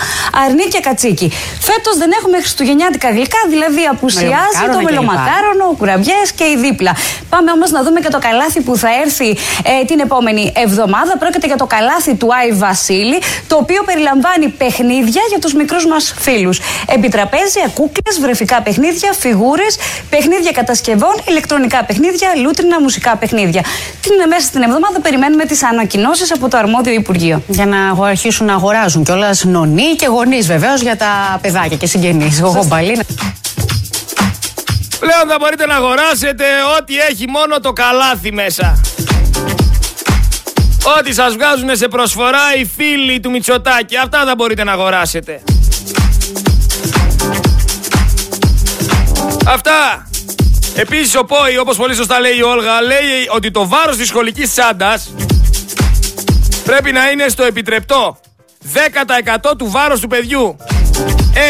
αρνί και κατσίκι. Φέτος δεν έχουμε Χριστουγεννιάτικα γλυκά, δηλαδή απουσιάζει το μελομακάρονο, κουραμπιές και η δίπλα. Πάμε όμως να δούμε και το καλάθι που θα έρθει ε, την επόμενη εβδομάδα. Πρόκειται για το καλάθι του Άι Βασίλη, το οποίο περιλαμβάνει παιχνίδια για τους μικρούς μας φίλους. Επιτραπέζια, κούκλες, βρεφικά παιχνίδια, φιγούρες, παιχνίδια κατασκευών, ηλεκτρονικά παιχνίδια, λούτρινα μουσικά παιχνίδια. Την μέσα στην εβδομάδα περιμένουμε τις ανακοινώσεις από το αρμόδιο Υπουργείο. Για να αρχίσουν να αγοράζουν κιόλας νονοί και γονείς βεβαίως για τα παιδάκια και συγγενείς. Εγώ Πλέον θα μπορείτε να αγοράσετε ό,τι έχει μόνο το καλάθι μέσα. Ό,τι σας βγάζουν σε προσφορά οι φίλοι του Μητσοτάκη. Αυτά θα μπορείτε να αγοράσετε. Αυτά. Επίσης ο Πόη, όπως πολύ σωστά λέει η Όλγα, λέει ότι το βάρος της σχολικής τσάντας πρέπει να είναι στο επιτρεπτό 10% του βάρους του παιδιού.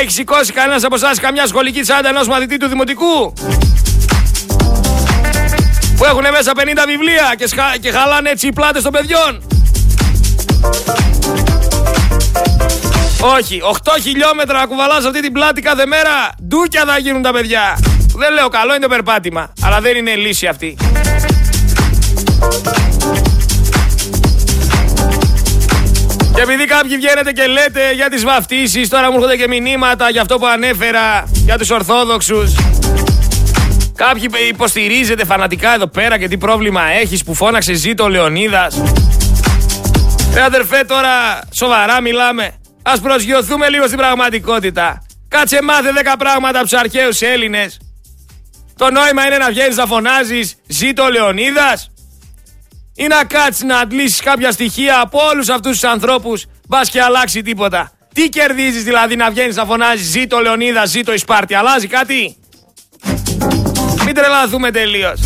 Έχει σηκώσει κανένας από εσάς καμιά σχολική τσάντα ενός μαθητή του δημοτικού; Που έχουν μέσα 50 βιβλία και, σχα... και χαλάνε έτσι οι πλάτες των παιδιών; Όχι, 8 χιλιόμετρα να κουβαλάς αυτή την πλάτη κάθε μέρα, ντούκια θα γίνουν τα παιδιά. Δεν λέω καλό είναι το περπάτημα, αλλά δεν είναι λύση αυτή. Και επειδή κάποιοι βγαίνετε και λέτε για τις βαφτίσεις, τώρα μου έρχονται και μηνύματα για αυτό που ανέφερα, για τους Ορθόδοξους. Κάποιοι υποστηρίζετε φανατικά εδώ πέρα και τι πρόβλημα έχεις που φώναξε ζήτω ο Λεωνίδας. Ρε αδερφέ τώρα σοβαρά μιλάμε. Ας προσγειωθούμε λίγο στην πραγματικότητα. Κάτσε μάθε 10 πράγματα από τους αρχαίους Έλληνες. Το νόημα είναι να βγαίνεις να φωνάζεις ζήτω ο Λεωνίδας. Ή να κάτσεις να αντλήσεις κάποια στοιχεία από όλους αυτούς τους ανθρώπους μπας και αλλάξει τίποτα. Τι κερδίζεις δηλαδή να βγαίνεις να φωνάζεις ζήτω ο Λεωνίδας, ζήτω η Σπάρτη. Αλλάζει κάτι; Μην τρελαθούμε τελείως.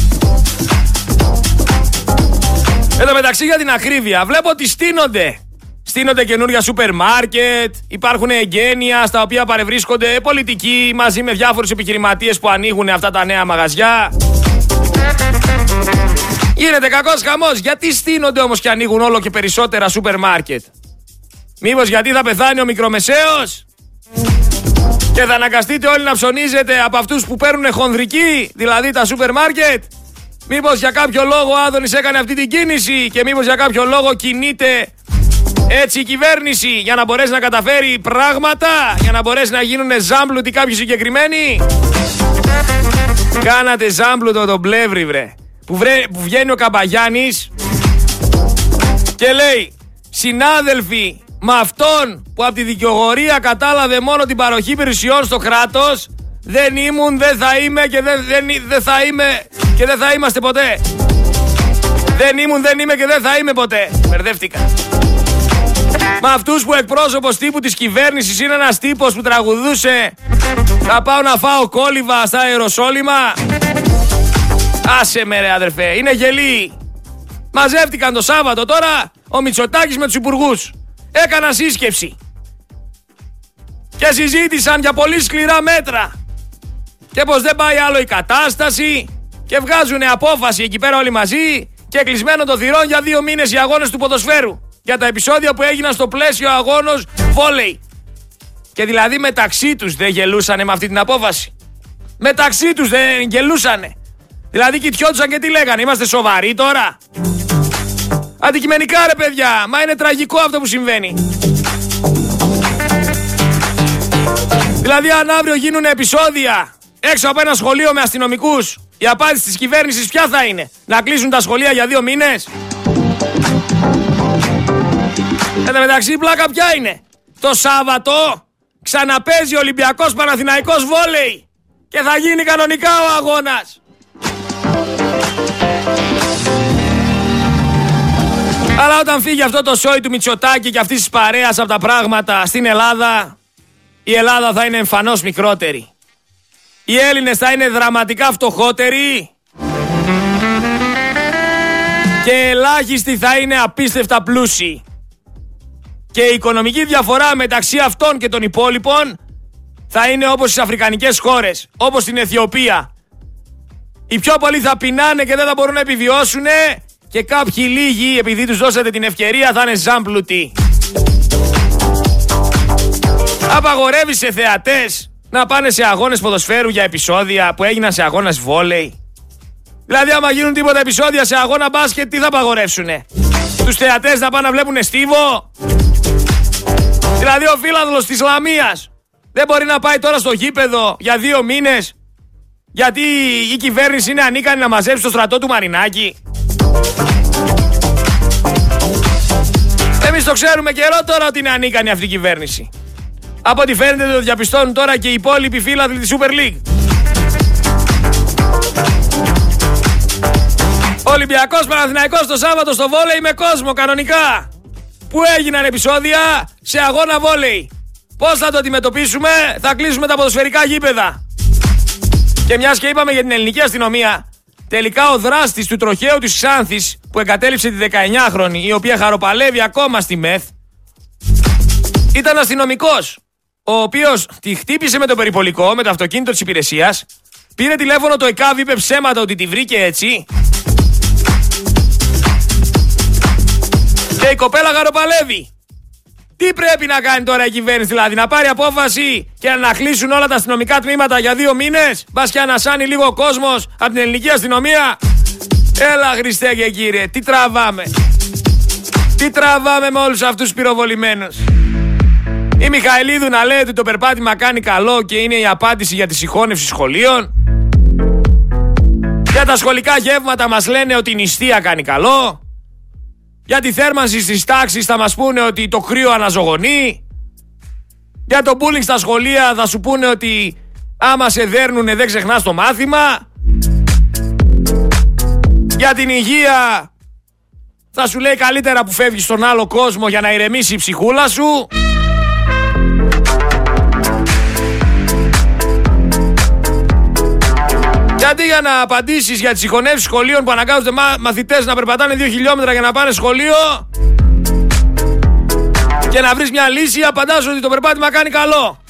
Εδώ μεταξύ για την ακρίβεια βλέπω ότι στείνονται. Στείνονται καινούργια σούπερ μάρκετ, υπάρχουν εγγένεια στα οποία παρευρίσκονται πολιτικοί μαζί με διάφορους επιχειρηματίες που ανοίγουν αυτά τα νέα μαγαζιά. Γίνεται κακός χαμός. Γιατί στείνονται όμως και ανοίγουν όλο και περισσότερα σούπερ μάρκετ; Μήπως γιατί θα πεθάνει ο μικρομεσαίος; Και θα αναγκαστείτε όλοι να ψωνίζετε από αυτούς που παίρνουν χονδρική, δηλαδή τα σούπερ μάρκετ; Μήπως για κάποιο λόγο ο Άδωνης έκανε αυτή την κίνηση και μήπως για κάποιο λόγο κινείται έτσι η κυβέρνηση για να μπορέσει να καταφέρει πράγματα, για να μπορέσει να γίνουν ζάμπλουτοι κάποιοι συγκεκριμένοι; Κάνατε ζάμπλουτο τον πλεύρη βρε. Που, βρε, που βγαίνει ο Καμπαγιάννης και λέει συνάδελφοι με αυτόν που από τη δικαιογορία κατάλαβε μόνο την παροχή υπηρεσιών στο κράτος δεν ήμουν, δεν θα είμαι και δεν, δεν, δεν θα είμαι και δεν θα είμαστε ποτέ. Δεν ήμουν, δεν είμαι και δεν θα είμαι ποτέ. Μπερδεύτηκα. Με αυτούς που εκπρόσωπος τύπου της κυβέρνησης είναι ένας τύπος που τραγουδούσε Θα πάω να φάω κόλληβα στα αεροσόλυμα. Άσε με ρε αδερφέ, είναι γελί. Μαζεύτηκαν το Σάββατο τώρα ο Μητσοτάκης με τους υπουργούς. Έκαναν σύσκεψη. Και συζήτησαν για πολύ σκληρά μέτρα. Και πως δεν πάει άλλο η κατάσταση. Και βγάζουν απόφαση εκεί πέρα όλοι μαζί. Και κλεισμένο το θυρών για δύο μήνες οι αγώνες του ποδοσφαίρου. Για τα επεισόδια που έγιναν στο πλαίσιο αγώνος βόλεϊ. Και δηλαδή μεταξύ τους δεν γελούσανε με αυτή την απόφαση. Μεταξύ τους δεν γελούσανε. Δηλαδή κοιτιόντουσαν και τι λέγανε. Είμαστε σοβαροί τώρα. Αντικειμενικά ρε παιδιά. Μα είναι τραγικό αυτό που συμβαίνει. Δηλαδή αν αύριο γίνουν επεισόδια έξω από ένα σχολείο με αστυνομικούς η απάντηση της κυβέρνησης ποια θα είναι; Να κλείσουν τα σχολεία για δύο μήνες; Εν τω μεταξύ η πλάκα ποια είναι; Το Σάββατο ξαναπέζει ο Ολυμπιακός Παναθηναϊκός βόλεϊ. Και θα γίνει κανονικά ο αγώνας. Αλλά όταν φύγει αυτό το σόι του Μητσοτάκη και αυτής της παρέας από τα πράγματα στην Ελλάδα, η Ελλάδα θα είναι εμφανώς μικρότερη. Οι Έλληνες θα είναι δραματικά φτωχότεροι και ελάχιστοι θα είναι απίστευτα πλούσιοι. Και η οικονομική διαφορά μεταξύ αυτών και των υπόλοιπων θα είναι όπως στις αφρικανικές χώρες, όπως στην Αιθιοπία. Οι πιο πολλοί θα πεινάνε και δεν θα μπορούν να επιβιώσουν και κάποιοι λίγοι επειδή τους δώσατε την ευκαιρία θα είναι ζάμπλουτοι. Απαγορεύει σε θεατές να πάνε σε αγώνες ποδοσφαίρου για επεισόδια που έγιναν σε αγώνες βόλεϊ. Δηλαδή άμα γίνουν τίποτα επεισόδια σε αγώνα μπάσκετ τι θα απαγορεύσουνε; Τους θεατές να πάνε να βλέπουν στίβο; Δηλαδή ο φίλαδλος της Λαμίας δεν μπορεί να πάει τώρα στο γήπεδο για δύο μήνες γιατί η κυβέρνηση είναι ανίκανη να μαζέψει το στρατό του Μαρινάκη. Εμείς το ξέρουμε καιρό τώρα ότι είναι ανίκανη αυτή η κυβέρνηση. Από ό,τι φαίνεται το διαπιστώνουν τώρα και οι υπόλοιποι φίλαδλοι της Super League. Ολυμπιακός Παναθηναϊκός το Σάββατο στο βόλεϊ με κόσμο κανονικά. Που έγιναν επεισόδια; Σε αγώνα βόλεϊ. Πώς θα το αντιμετωπίσουμε, θα κλείσουμε τα ποδοσφαιρικά γήπεδα. Και μιας και είπαμε για την ελληνική αστυνομία, τελικά ο δράστης του τροχαίου της Ξάνθης που εγκατέλειψε τη 19χρονη, η οποία χαροπαλεύει ακόμα στη ΜΕΘ, ήταν αστυνομικός. Ο οποίος τη χτύπησε με το περιπολικό, με το αυτοκίνητο της υπηρεσίας, πήρε τηλέφωνο το ΕΚΑΒ, είπε ψέματα ότι τη βρήκε έτσι. Και η κοπέλα χαροπαλεύει. Τι πρέπει να κάνει τώρα η κυβέρνηση, δηλαδή, να πάρει απόφαση και να κλείσουν όλα τα αστυνομικά τμήματα για δύο μήνες, μπας και ανασάνει λίγο ο κόσμος από την ελληνική αστυνομία; Έλα, Χριστέ και κύριε, τι τραβάμε; Τι τραβάμε με όλους αυτούς του πυροβολημένους; Η Μιχαηλίδου να λέει ότι το περπάτημα κάνει καλό και είναι η απάντηση για τη συγχώνευση σχολείων; Για τα σχολικά γεύματα μας λένε ότι η νηστεία κάνει καλό; Για τη θέρμανση στις τάξεις θα μας πούνε ότι το κρύο αναζωογονεί. Για το bullying στα σχολεία θα σου πούνε ότι άμα σε δέρνουνε δεν ξεχνάς το μάθημα. Για την υγεία θα σου λέει καλύτερα που φεύγεις στον άλλο κόσμο για να ηρεμήσει η ψυχούλα σου. Γιατί για να απαντήσεις για τις συγχωνεύσεις σχολείων που αναγκάζονται μα, μαθητές να περπατάνε 2 χιλιόμετρα για να πάνε σχολείο και να βρεις μια λύση απαντάς ότι το περπάτημα κάνει καλό.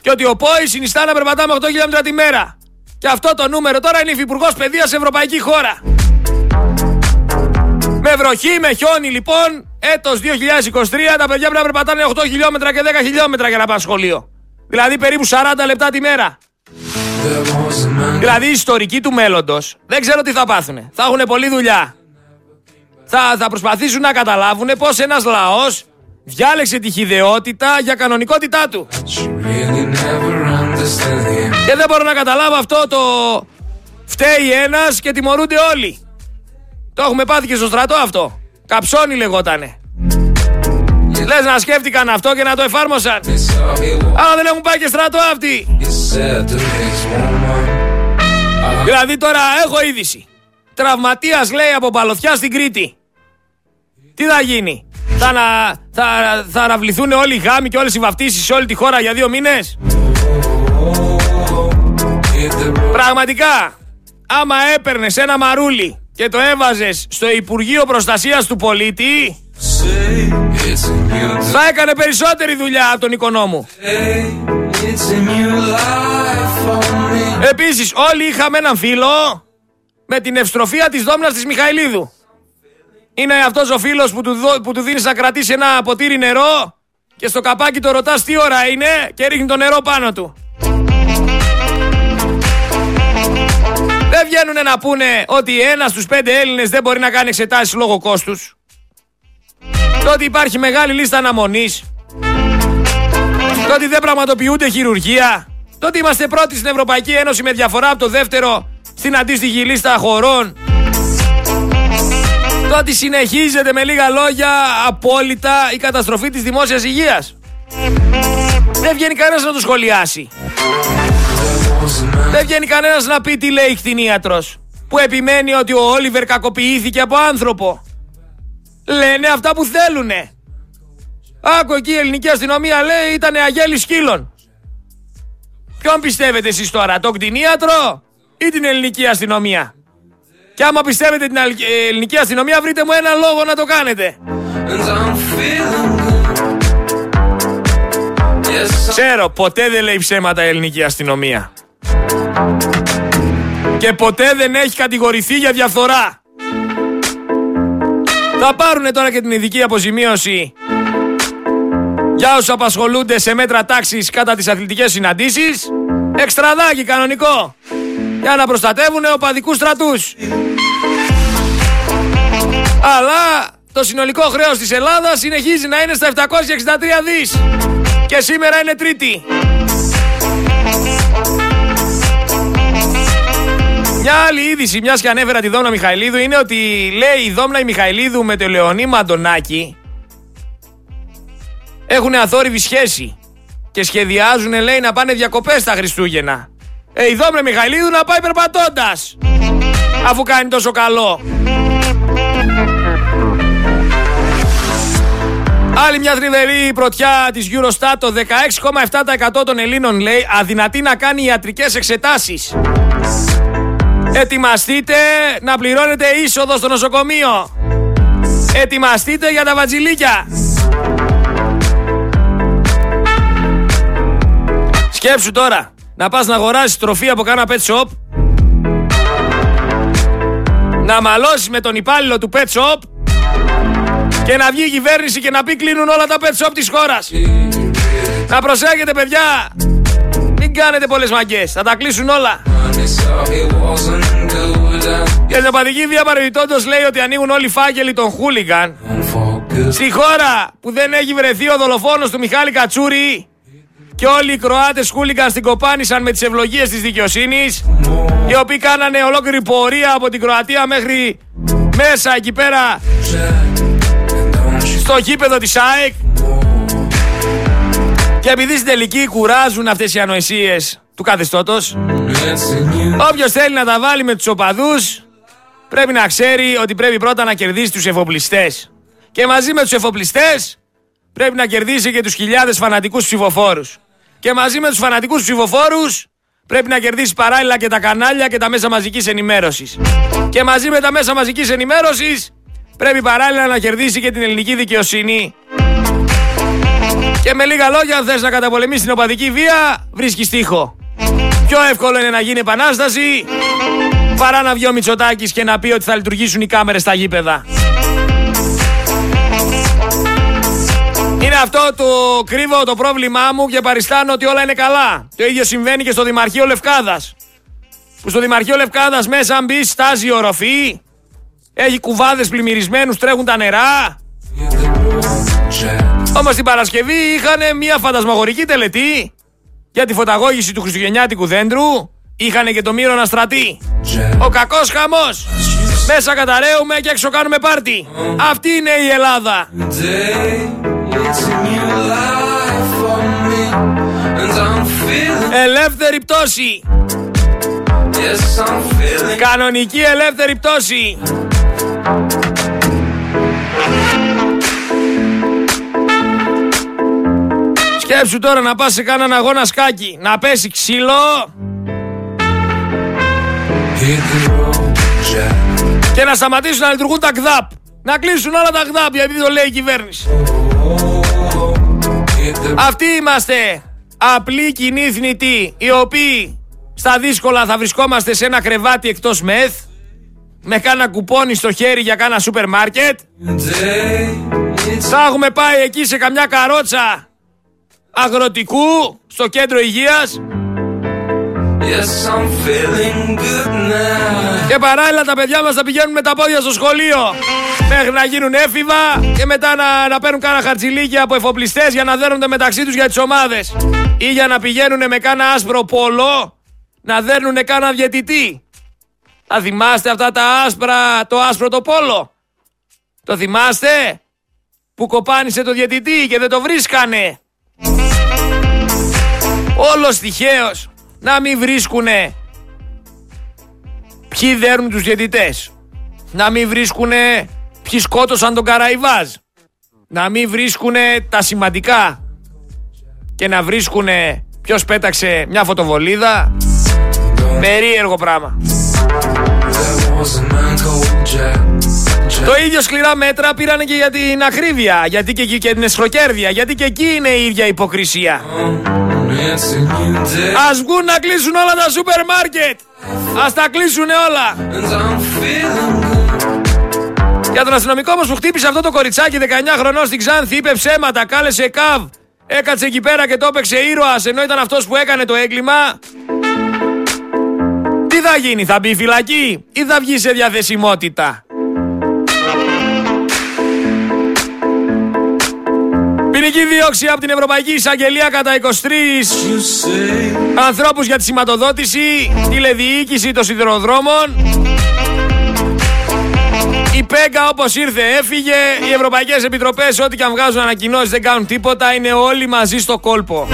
Και ότι ο ΠΟΗ συνιστά να περπατάμε 8 χιλιόμετρα τη μέρα. Και αυτό το νούμερο τώρα είναι υφυπουργός παιδείας σε ευρωπαϊκή χώρα. Με βροχή, με χιόνι λοιπόν, έτος 2023 τα παιδιά πρέπει να περπατάνε 8 χιλιόμετρα και 10 χιλιόμετρα για να πάνε σχολείο. Δηλαδή περίπου 40 λεπτά τη μέρα. Δηλαδή οι ιστορικοί του μέλλοντος δεν ξέρω τι θα πάθουν. Θα έχουν πολλή δουλειά. Θα, θα προσπαθήσουν να καταλάβουν πώς ένας λαός διάλεξε τη χιδεότητα για κανονικότητά του. Και δεν μπορώ να καταλάβω αυτό το φταίει ένας και τιμωρούνται όλοι. Το έχουμε πάθει και στο στρατό αυτό. Καψόνι λεγότανε. Λες να σκέφτηκαν αυτό και να το εφάρμοσαν. Αλλά δεν έχουν πάει και στρατό αυτοί. Δηλαδή τώρα έχω είδηση. Τραυματίας λέει από παλωθιά στην Κρήτη. Τι θα γίνει; Θα, να, θα, θα αναβληθούν όλοι οι γάμοι και όλες οι βαφτίσεις σε όλη τη χώρα για δύο μήνες; Πραγματικά, άμα έπαιρνες ένα μαρούλι και το έβαζες στο Υπουργείο Προστασίας του Πολίτη, θα έκανε περισσότερη δουλειά από τον οικονόμου. Επίσης όλοι είχαμε έναν φίλο με την ευστροφία της δόμνας της Μιχαηλίδου. Είναι αυτός ο φίλος που του, που του δίνεις να κρατήσει ένα ποτήρι νερό και στο καπάκι το ρωτάς τι ώρα είναι και ρίχνει το νερό πάνω του. Δεν βγαίνουν να πούνε ότι ένας στους πέντε Έλληνες δεν μπορεί να κάνει εξετάσεις λόγω κόστους. Το ότι υπάρχει μεγάλη λίστα αναμονής. Το ότι δεν πραγματοποιούνται χειρουργία. Το ότι είμαστε πρώτοι στην Ευρωπαϊκή Ένωση με διαφορά από το δεύτερο στην αντίστοιχη λίστα χωρών. Το ότι συνεχίζεται με λίγα λόγια απόλυτα η καταστροφή της δημόσιας υγείας. Δεν βγαίνει κανένας να το σχολιάσει. Δεν βγαίνει κανένας να πει τι λέει κτηνίατρος. Που επιμένει ότι ο Όλιβερ κακοποιήθηκε από άνθρωπο. Λένε αυτά που θέλουνε. Άκου εκεί η ελληνική αστυνομία λέει ήταν αγέλης σκύλων. Ποιον πιστεύετε εσείς τώρα, τον κτηνίατρο ή την ελληνική αστυνομία; Και άμα πιστεύετε την ελληνική αστυνομία βρείτε μου ένα λόγο να το κάνετε. Ξέρω, ποτέ δεν λέει ψέματα η ελληνική αστυνομία. Και ποτέ δεν έχει κατηγορηθεί για διαφθορά. Θα πάρουν τώρα και την ειδική αποζημίωση για όσους απασχολούνται σε μέτρα τάξης κατά τις αθλητικές συναντήσεις. Εξτραδάκι κανονικό. Για να προστατεύουν οπαδικούς στρατούς. Αλλά το συνολικό χρέος της Ελλάδας συνεχίζει να είναι στα 763 δις. Και σήμερα είναι τρίτη. Μια άλλη είδηση, μιας και ανέφερα τη Δόμνα Μιχαηλίδου, είναι ότι λέει η Δόμνα η Μιχαηλίδου με το Λεωνί Μαντονάκη έχουν αθόρυβη σχέση και σχεδιάζουν, λέει, να πάνε διακοπές τα Χριστούγεννα. Ε, η Δόμρε Μιχαηλίδου να πάει περπατώντας. Αφού κάνει τόσο καλό. Άλλη μια θρυβερή πρωτιά της Eurostat, το 16,7% των Ελλήνων λέει αδυνατεί να κάνει ιατρικές εξετάσεις. Ετοιμαστείτε να πληρώνετε είσοδο στο νοσοκομείο. Ετοιμαστείτε για τα βατζιλίκια. Σκέψου τώρα, να πας να αγοράσεις τροφή από κάνα pet shop, να μαλώσεις με τον υπάλληλο του pet shop και να βγει η κυβέρνηση και να πει κλείνουν όλα τα pet shop της χώρας. Να προσέχετε παιδιά, μην κάνετε πολλές μαγκές, θα τα κλείσουν όλα. Και η οπαδική βία παρεμπιπτόντως λέει ότι ανοίγουν όλοι οι φάκελοι των χούλιγκαν. Στη χώρα που δεν έχει βρεθεί ο δολοφόνος του Μιχάλη Κατσούρη και όλοι οι Κροάτες χούλιγκαν στην κοπάνησαν με τις ευλογίες της δικαιοσύνης οι οποίοι κάνανε ολόκληρη πορεία από την Κροατία μέχρι μέσα εκεί πέρα στο γήπεδο της ΑΕΚ και επειδή στην τελική κουράζουν αυτές οι ανοησίες του καθεστώτος όποιος θέλει να τα βάλει με τους οπαδούς πρέπει να ξέρει ότι πρέπει πρώτα να κερδίσει τους εφοπλιστές. Και μαζί με τους εφοπλιστές πρέπει να κερδίσει και τους χιλιάδες φανατικούς ψηφοφόρους. Και μαζί με τους φανατικούς ψηφοφόρους πρέπει να κερδίσει παράλληλα και τα κανάλια και τα μέσα μαζικής ενημέρωσης. Και μαζί με τα μέσα μαζικής ενημέρωσης πρέπει παράλληλα να κερδίσει και την ελληνική δικαιοσύνη. Και με λίγα λόγια, αν θες να καταπολεμήσεις την οπαδική βία, βρίσκεις τείχο. Πιο εύκολο είναι να γίνει επανάσταση παρά να βγει ο Μητσοτάκης και να πει ότι θα λειτουργήσουν οι κάμερες στα γήπεδα. Είναι αυτό το κρύβω το πρόβλημά μου και παριστάνω ότι όλα είναι καλά. Το ίδιο συμβαίνει και στο Δημαρχείο Λευκάδας. Που στο Δημαρχείο Λευκάδας μέσα αν μπει στάζει οροφή, έχει κουβάδες πλημμυρισμένους, τρέχουν τα νερά. Όμως την Παρασκευή είχαν μια φαντασμαγορική τελετή για τη φωταγώγηση του Χριστουγεννιάτικου δέντρου. Είχαν και το μύρο στρατή. Ο κακός χαμός. Μέσα καταραίουμε και έξω κάνουμε πάρτι. Αυτή είναι η Ελλάδα. Ελεύθερη πτώση. Κανονική ελεύθερη πτώση. Σκέψου τώρα να πας σε κάναν αγώνα σκάκι, να πέσει ξύλο. Και να σταματήσουν να λειτουργούν τα ΚΔΑΠ. Να κλείσουν όλα τα ΚΔΑΠ γιατί το λέει η κυβέρνηση. Αυτοί είμαστε. Απλοί κοινοί θνητοί οι οποίοι στα δύσκολα θα βρισκόμαστε σε ένα κρεβάτι εκτός μεθ με κάνα κουπόνι στο χέρι για κάνα σούπερ μάρκετ. Θα έχουμε πάει εκεί σε καμιά καρότσα αγροτικού στο κέντρο υγείας yes, I'm good now. και παράλληλα τα παιδιά μας θα πηγαίνουν με τα πόδια στο σχολείο μέχρι να γίνουν έφηβα και μετά να, να παίρνουν κάνα χαρτζιλίκια από εφοπλιστές για να δέρνονται μεταξύ τους για τις ομάδες ή για να πηγαίνουν με κάνα άσπρο πόλο να δέρνουν κάνα διαιτητή. Θα θυμάστε αυτά τα άσπρα, το άσπρο το πόλο; Το θυμάστε; Που κοπάνισε το διαιτητή και δεν το βρίσκανε. Όλος τυχαίος να μην βρίσκουνε ποιοι δέρνουν τους διαιτητές. Να μην βρίσκουνε ποιοι σκότωσαν τον Καραϊβάζ. Να μην βρίσκουνε τα σημαντικά. Και να βρίσκουνε ποιος πέταξε μια φωτοβολίδα. Περίεργο πράγμα. Το ίδιο σκληρά μέτρα πήραν και για την ακρίβεια, γιατί και, και την εσχροκέρδεια, γιατί και εκεί είναι η ίδια υποκρισία. Ας βγουν να κλείσουν όλα τα σούπερ μάρκετ. Ας τα κλείσουν όλα. Για τον αστυνομικό όμως που χτύπησε αυτό το κοριτσάκι 19 χρονών στην Ξάνθη είπε ψέματα, κάλεσε καβ. Έκατσε εκεί πέρα και το έπαιξε ήρωας ενώ ήταν αυτός που έκανε το έγκλημα. Τι θα γίνει, θα μπει φυλακή ή θα βγει σε διαθεσιμότητα; Ποινική δίωξη από την Ευρωπαϊκή Εισαγγελία κατά 23 ανθρώπους για τη σηματοδότηση, τηλεδιοίκηση των σιδηροδρόμων. Η ΠΕΚΑ όπως ήρθε έφυγε, οι Ευρωπαϊκές Επιτροπές ό,τι και αν βγάζουν ανακοινώσεις δεν κάνουν τίποτα, είναι όλοι μαζί στο κόλπο.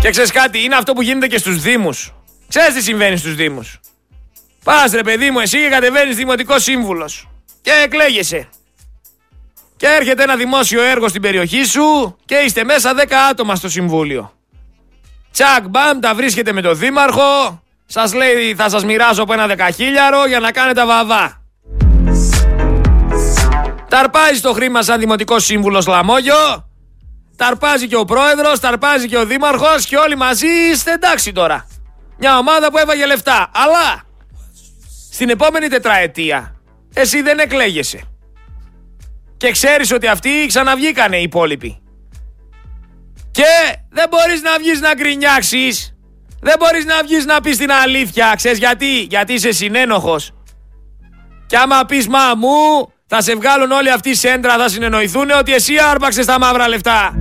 Και ξέρεις κάτι, είναι αυτό που γίνεται και στους Δήμους. Ξέρεις τι συμβαίνει στους Δήμους. Πας ρε παιδί μου εσύ και κατεβαίνεις δημοτικός σύμβουλος. Και εκλέγεσαι. Και έρχεται ένα δημόσιο έργο στην περιοχή σου και είστε μέσα 10 άτομα στο συμβούλιο. Τσακ μπαμ, τα βρίσκετε με τον δήμαρχο. Σας λέει θα σας μοιράζω από ένα δεκαχίλιαρο για να κάνετε βαβά. Ταρπάζει το χρήμα σαν δημοτικός σύμβουλος λαμόγιο. Ταρπάζει και ο πρόεδρος, ταρπάζει και ο δήμαρχος και όλοι μαζί είστε εντάξει τώρα. Μια ομάδα που έβαγε λεφτά. Αλλά στην επόμενη τετραετία εσύ δεν εκλέγεσαι. Και ξέρεις ότι αυτοί ξαναβγήκανε οι υπόλοιποι. Και δεν μπορείς να βγεις να γκρινιάξεις. Δεν μπορείς να βγεις να πεις την αλήθεια. Ξέρεις γιατί; Γιατί είσαι συνένοχος. Και άμα πεις μα μου, θα σε βγάλουν όλοι αυτοί σέντρα, θα συνεννοηθούν ότι εσύ άρπαξες τα μαύρα λεφτά.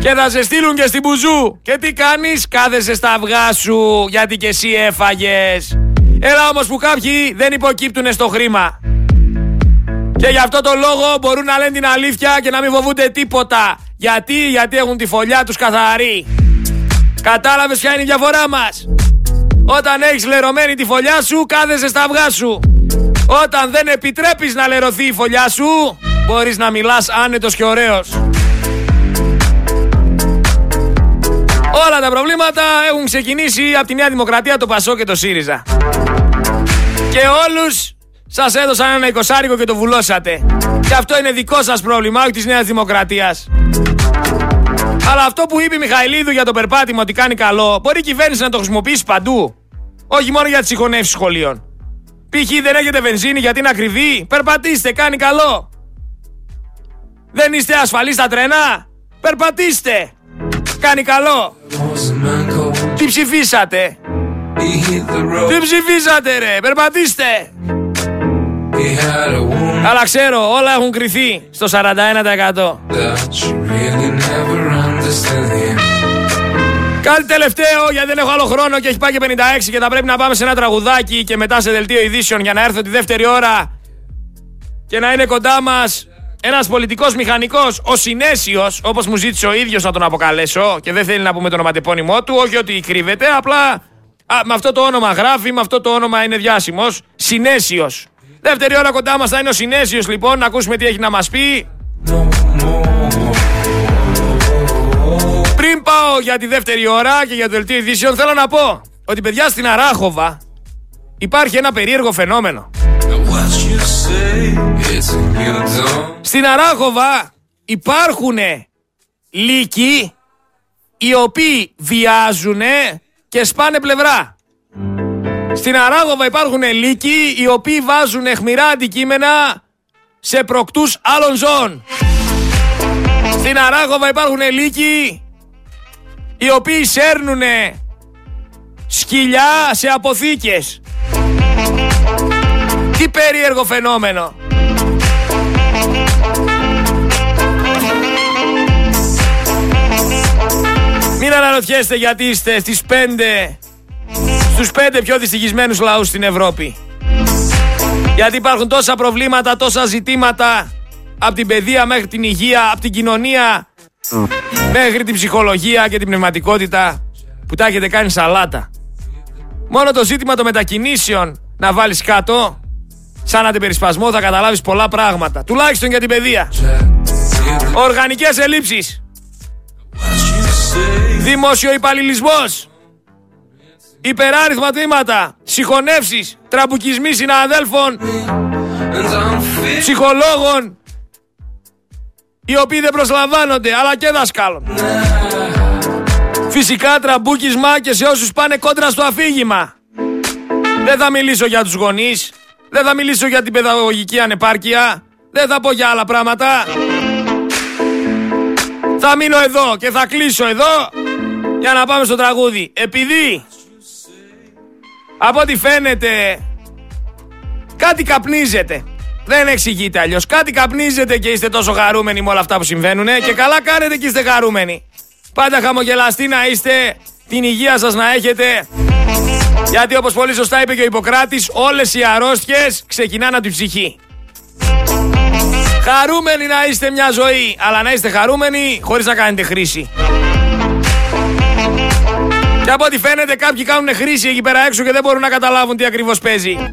Και θα σε στείλουν και στην μπουζού. Και τι κάνεις, κάθεσαι στα αυγά σου, γιατί και εσύ έφαγες. Έλα όμως που κάποιοι δεν υποκύπτουν στο χρήμα. Και γι' αυτό το λόγο μπορούν να λένε την αλήθεια και να μην φοβούνται τίποτα. Γιατί, γιατί έχουν τη φωλιά τους καθαρή. Κατάλαβες ποια είναι η διαφορά μας; Όταν έχεις λερωμένη τη φωλιά σου, κάθεσαι στα αυγά σου. Όταν δεν επιτρέπεις να λερωθεί η φωλιά σου, μπορείς να μιλάς άνετος και ωραίος. Όλα τα προβλήματα έχουν ξεκινήσει από τη Νέα Δημοκρατία, το Πασό και το ΣΥΡΙΖΑ. Και όλους σας έδωσαν ένα εικοσάρικο και το βουλώσατε. Και αυτό είναι δικό σας πρόβλημα, όχι της Νέας Δημοκρατίας. Αλλά αυτό που είπε η Μιχαηλίδου για το περπάτημα ότι κάνει καλό, μπορεί η κυβέρνηση να το χρησιμοποιήσει παντού. Όχι μόνο για τις συγχωνεύσεις σχολείων. Π.χ. δεν έχετε βενζίνη γιατί είναι ακριβή. Περπατήστε, κάνει καλό. Δεν είστε ασφαλείς στα τρένα. Περπατήστε. Κάνει καλό. Τι ψηφίσατε; Τι ψηφίσατε ρε; Περπατήστε. Αλλά ξέρω, όλα έχουν κρυθεί στο 41%. Κάτι τελευταίο, γιατί δεν έχω άλλο χρόνο και έχει πάει και 56 και θα πρέπει να πάμε σε ένα τραγουδάκι και μετά σε δελτίο ειδήσεων για να έρθω τη δεύτερη ώρα και να είναι κοντά μας ένας πολιτικός μηχανικός, ο Συνέσιος, όπως μου ζήτησε ο ίδιος να τον αποκαλέσω και δεν θέλει να πούμε το ονοματεπώνυμό του, όχι ότι κρύβεται, απλά α, με αυτό το όνομα γράφει, με αυτό το όνομα είναι διάσημος, Συνέσιος. Δεύτερη ώρα κοντά μας θα είναι ο Συνέσιος λοιπόν, να ακούσουμε τι έχει να μας πει. Πριν πάω για τη δεύτερη ώρα και για το δελτίο ειδήσεων, θέλω να πω ότι παιδιά στην Αράχοβα υπάρχει ένα περίεργο φαινόμενο. Στην Αράχοβα υπάρχουν λύκοι οι οποίοι βιάζουν και σπάνε πλευρά. Στην Αράγοβα υπάρχουν λύκοι οι οποίοι βάζουν εχμηρά αντικείμενα σε προκτούς άλλων ζώων. Στην Αράγοβα υπάρχουν λύκοι οι οποίοι σέρνουν σκυλιά σε αποθήκες. Τι περίεργο φαινόμενο. Μην αναρωτιέστε γιατί είστε στις 5 στους 5 πιο δυστυχισμένους λαούς στην Ευρώπη. Γιατί υπάρχουν τόσα προβλήματα, τόσα ζητήματα από την παιδεία μέχρι την υγεία, από την κοινωνία μέχρι την ψυχολογία και την πνευματικότητα που τα έχετε κάνει σαλάτα. Μόνο το ζήτημα των μετακινήσεων να βάλεις κάτω σαν αντιπερισπασμό θα καταλάβεις πολλά πράγματα. Τουλάχιστον για την παιδεία. Οργανικές ελλείψεις. Δημόσιο υπαλληλισμός. Υπεράριθμα τμήματα. Συγχωνεύσεις. Τραμπουκισμοί συναδέλφων. Ψυχολόγων. Οι οποίοι δεν προσλαμβάνονται αλλά και δασκάλων. Φυσικά τραμπούκισμα και σε όσους πάνε κόντρα στο αφήγημα. Δεν θα μιλήσω για τους γονείς. Δεν θα μιλήσω για την παιδαγωγική ανεπάρκεια. Δεν θα πω για άλλα πράγματα. Θα μείνω εδώ και θα κλείσω εδώ για να πάμε στο τραγούδι. Επειδή από ό,τι φαίνεται κάτι καπνίζετε. Δεν εξηγείται αλλιώς. Κάτι καπνίζετε και είστε τόσο χαρούμενοι με όλα αυτά που συμβαίνουν και καλά κάνετε και είστε χαρούμενοι. Πάντα χαμογελαστοί να είστε, την υγεία σας να έχετε. Γιατί όπως πολύ σωστά είπε και ο Ιπποκράτης, όλες οι αρρώστιες ξεκινάνε από την ψυχή. Χαρούμενοι να είστε μια ζωή, αλλά να είστε χαρούμενοι χωρίς να κάνετε χρήση. Και από ό,τι φαίνεται κάποιοι κάνουν χρήση εκεί πέρα έξω και δεν μπορούν να καταλάβουν τι ακριβώς παίζει.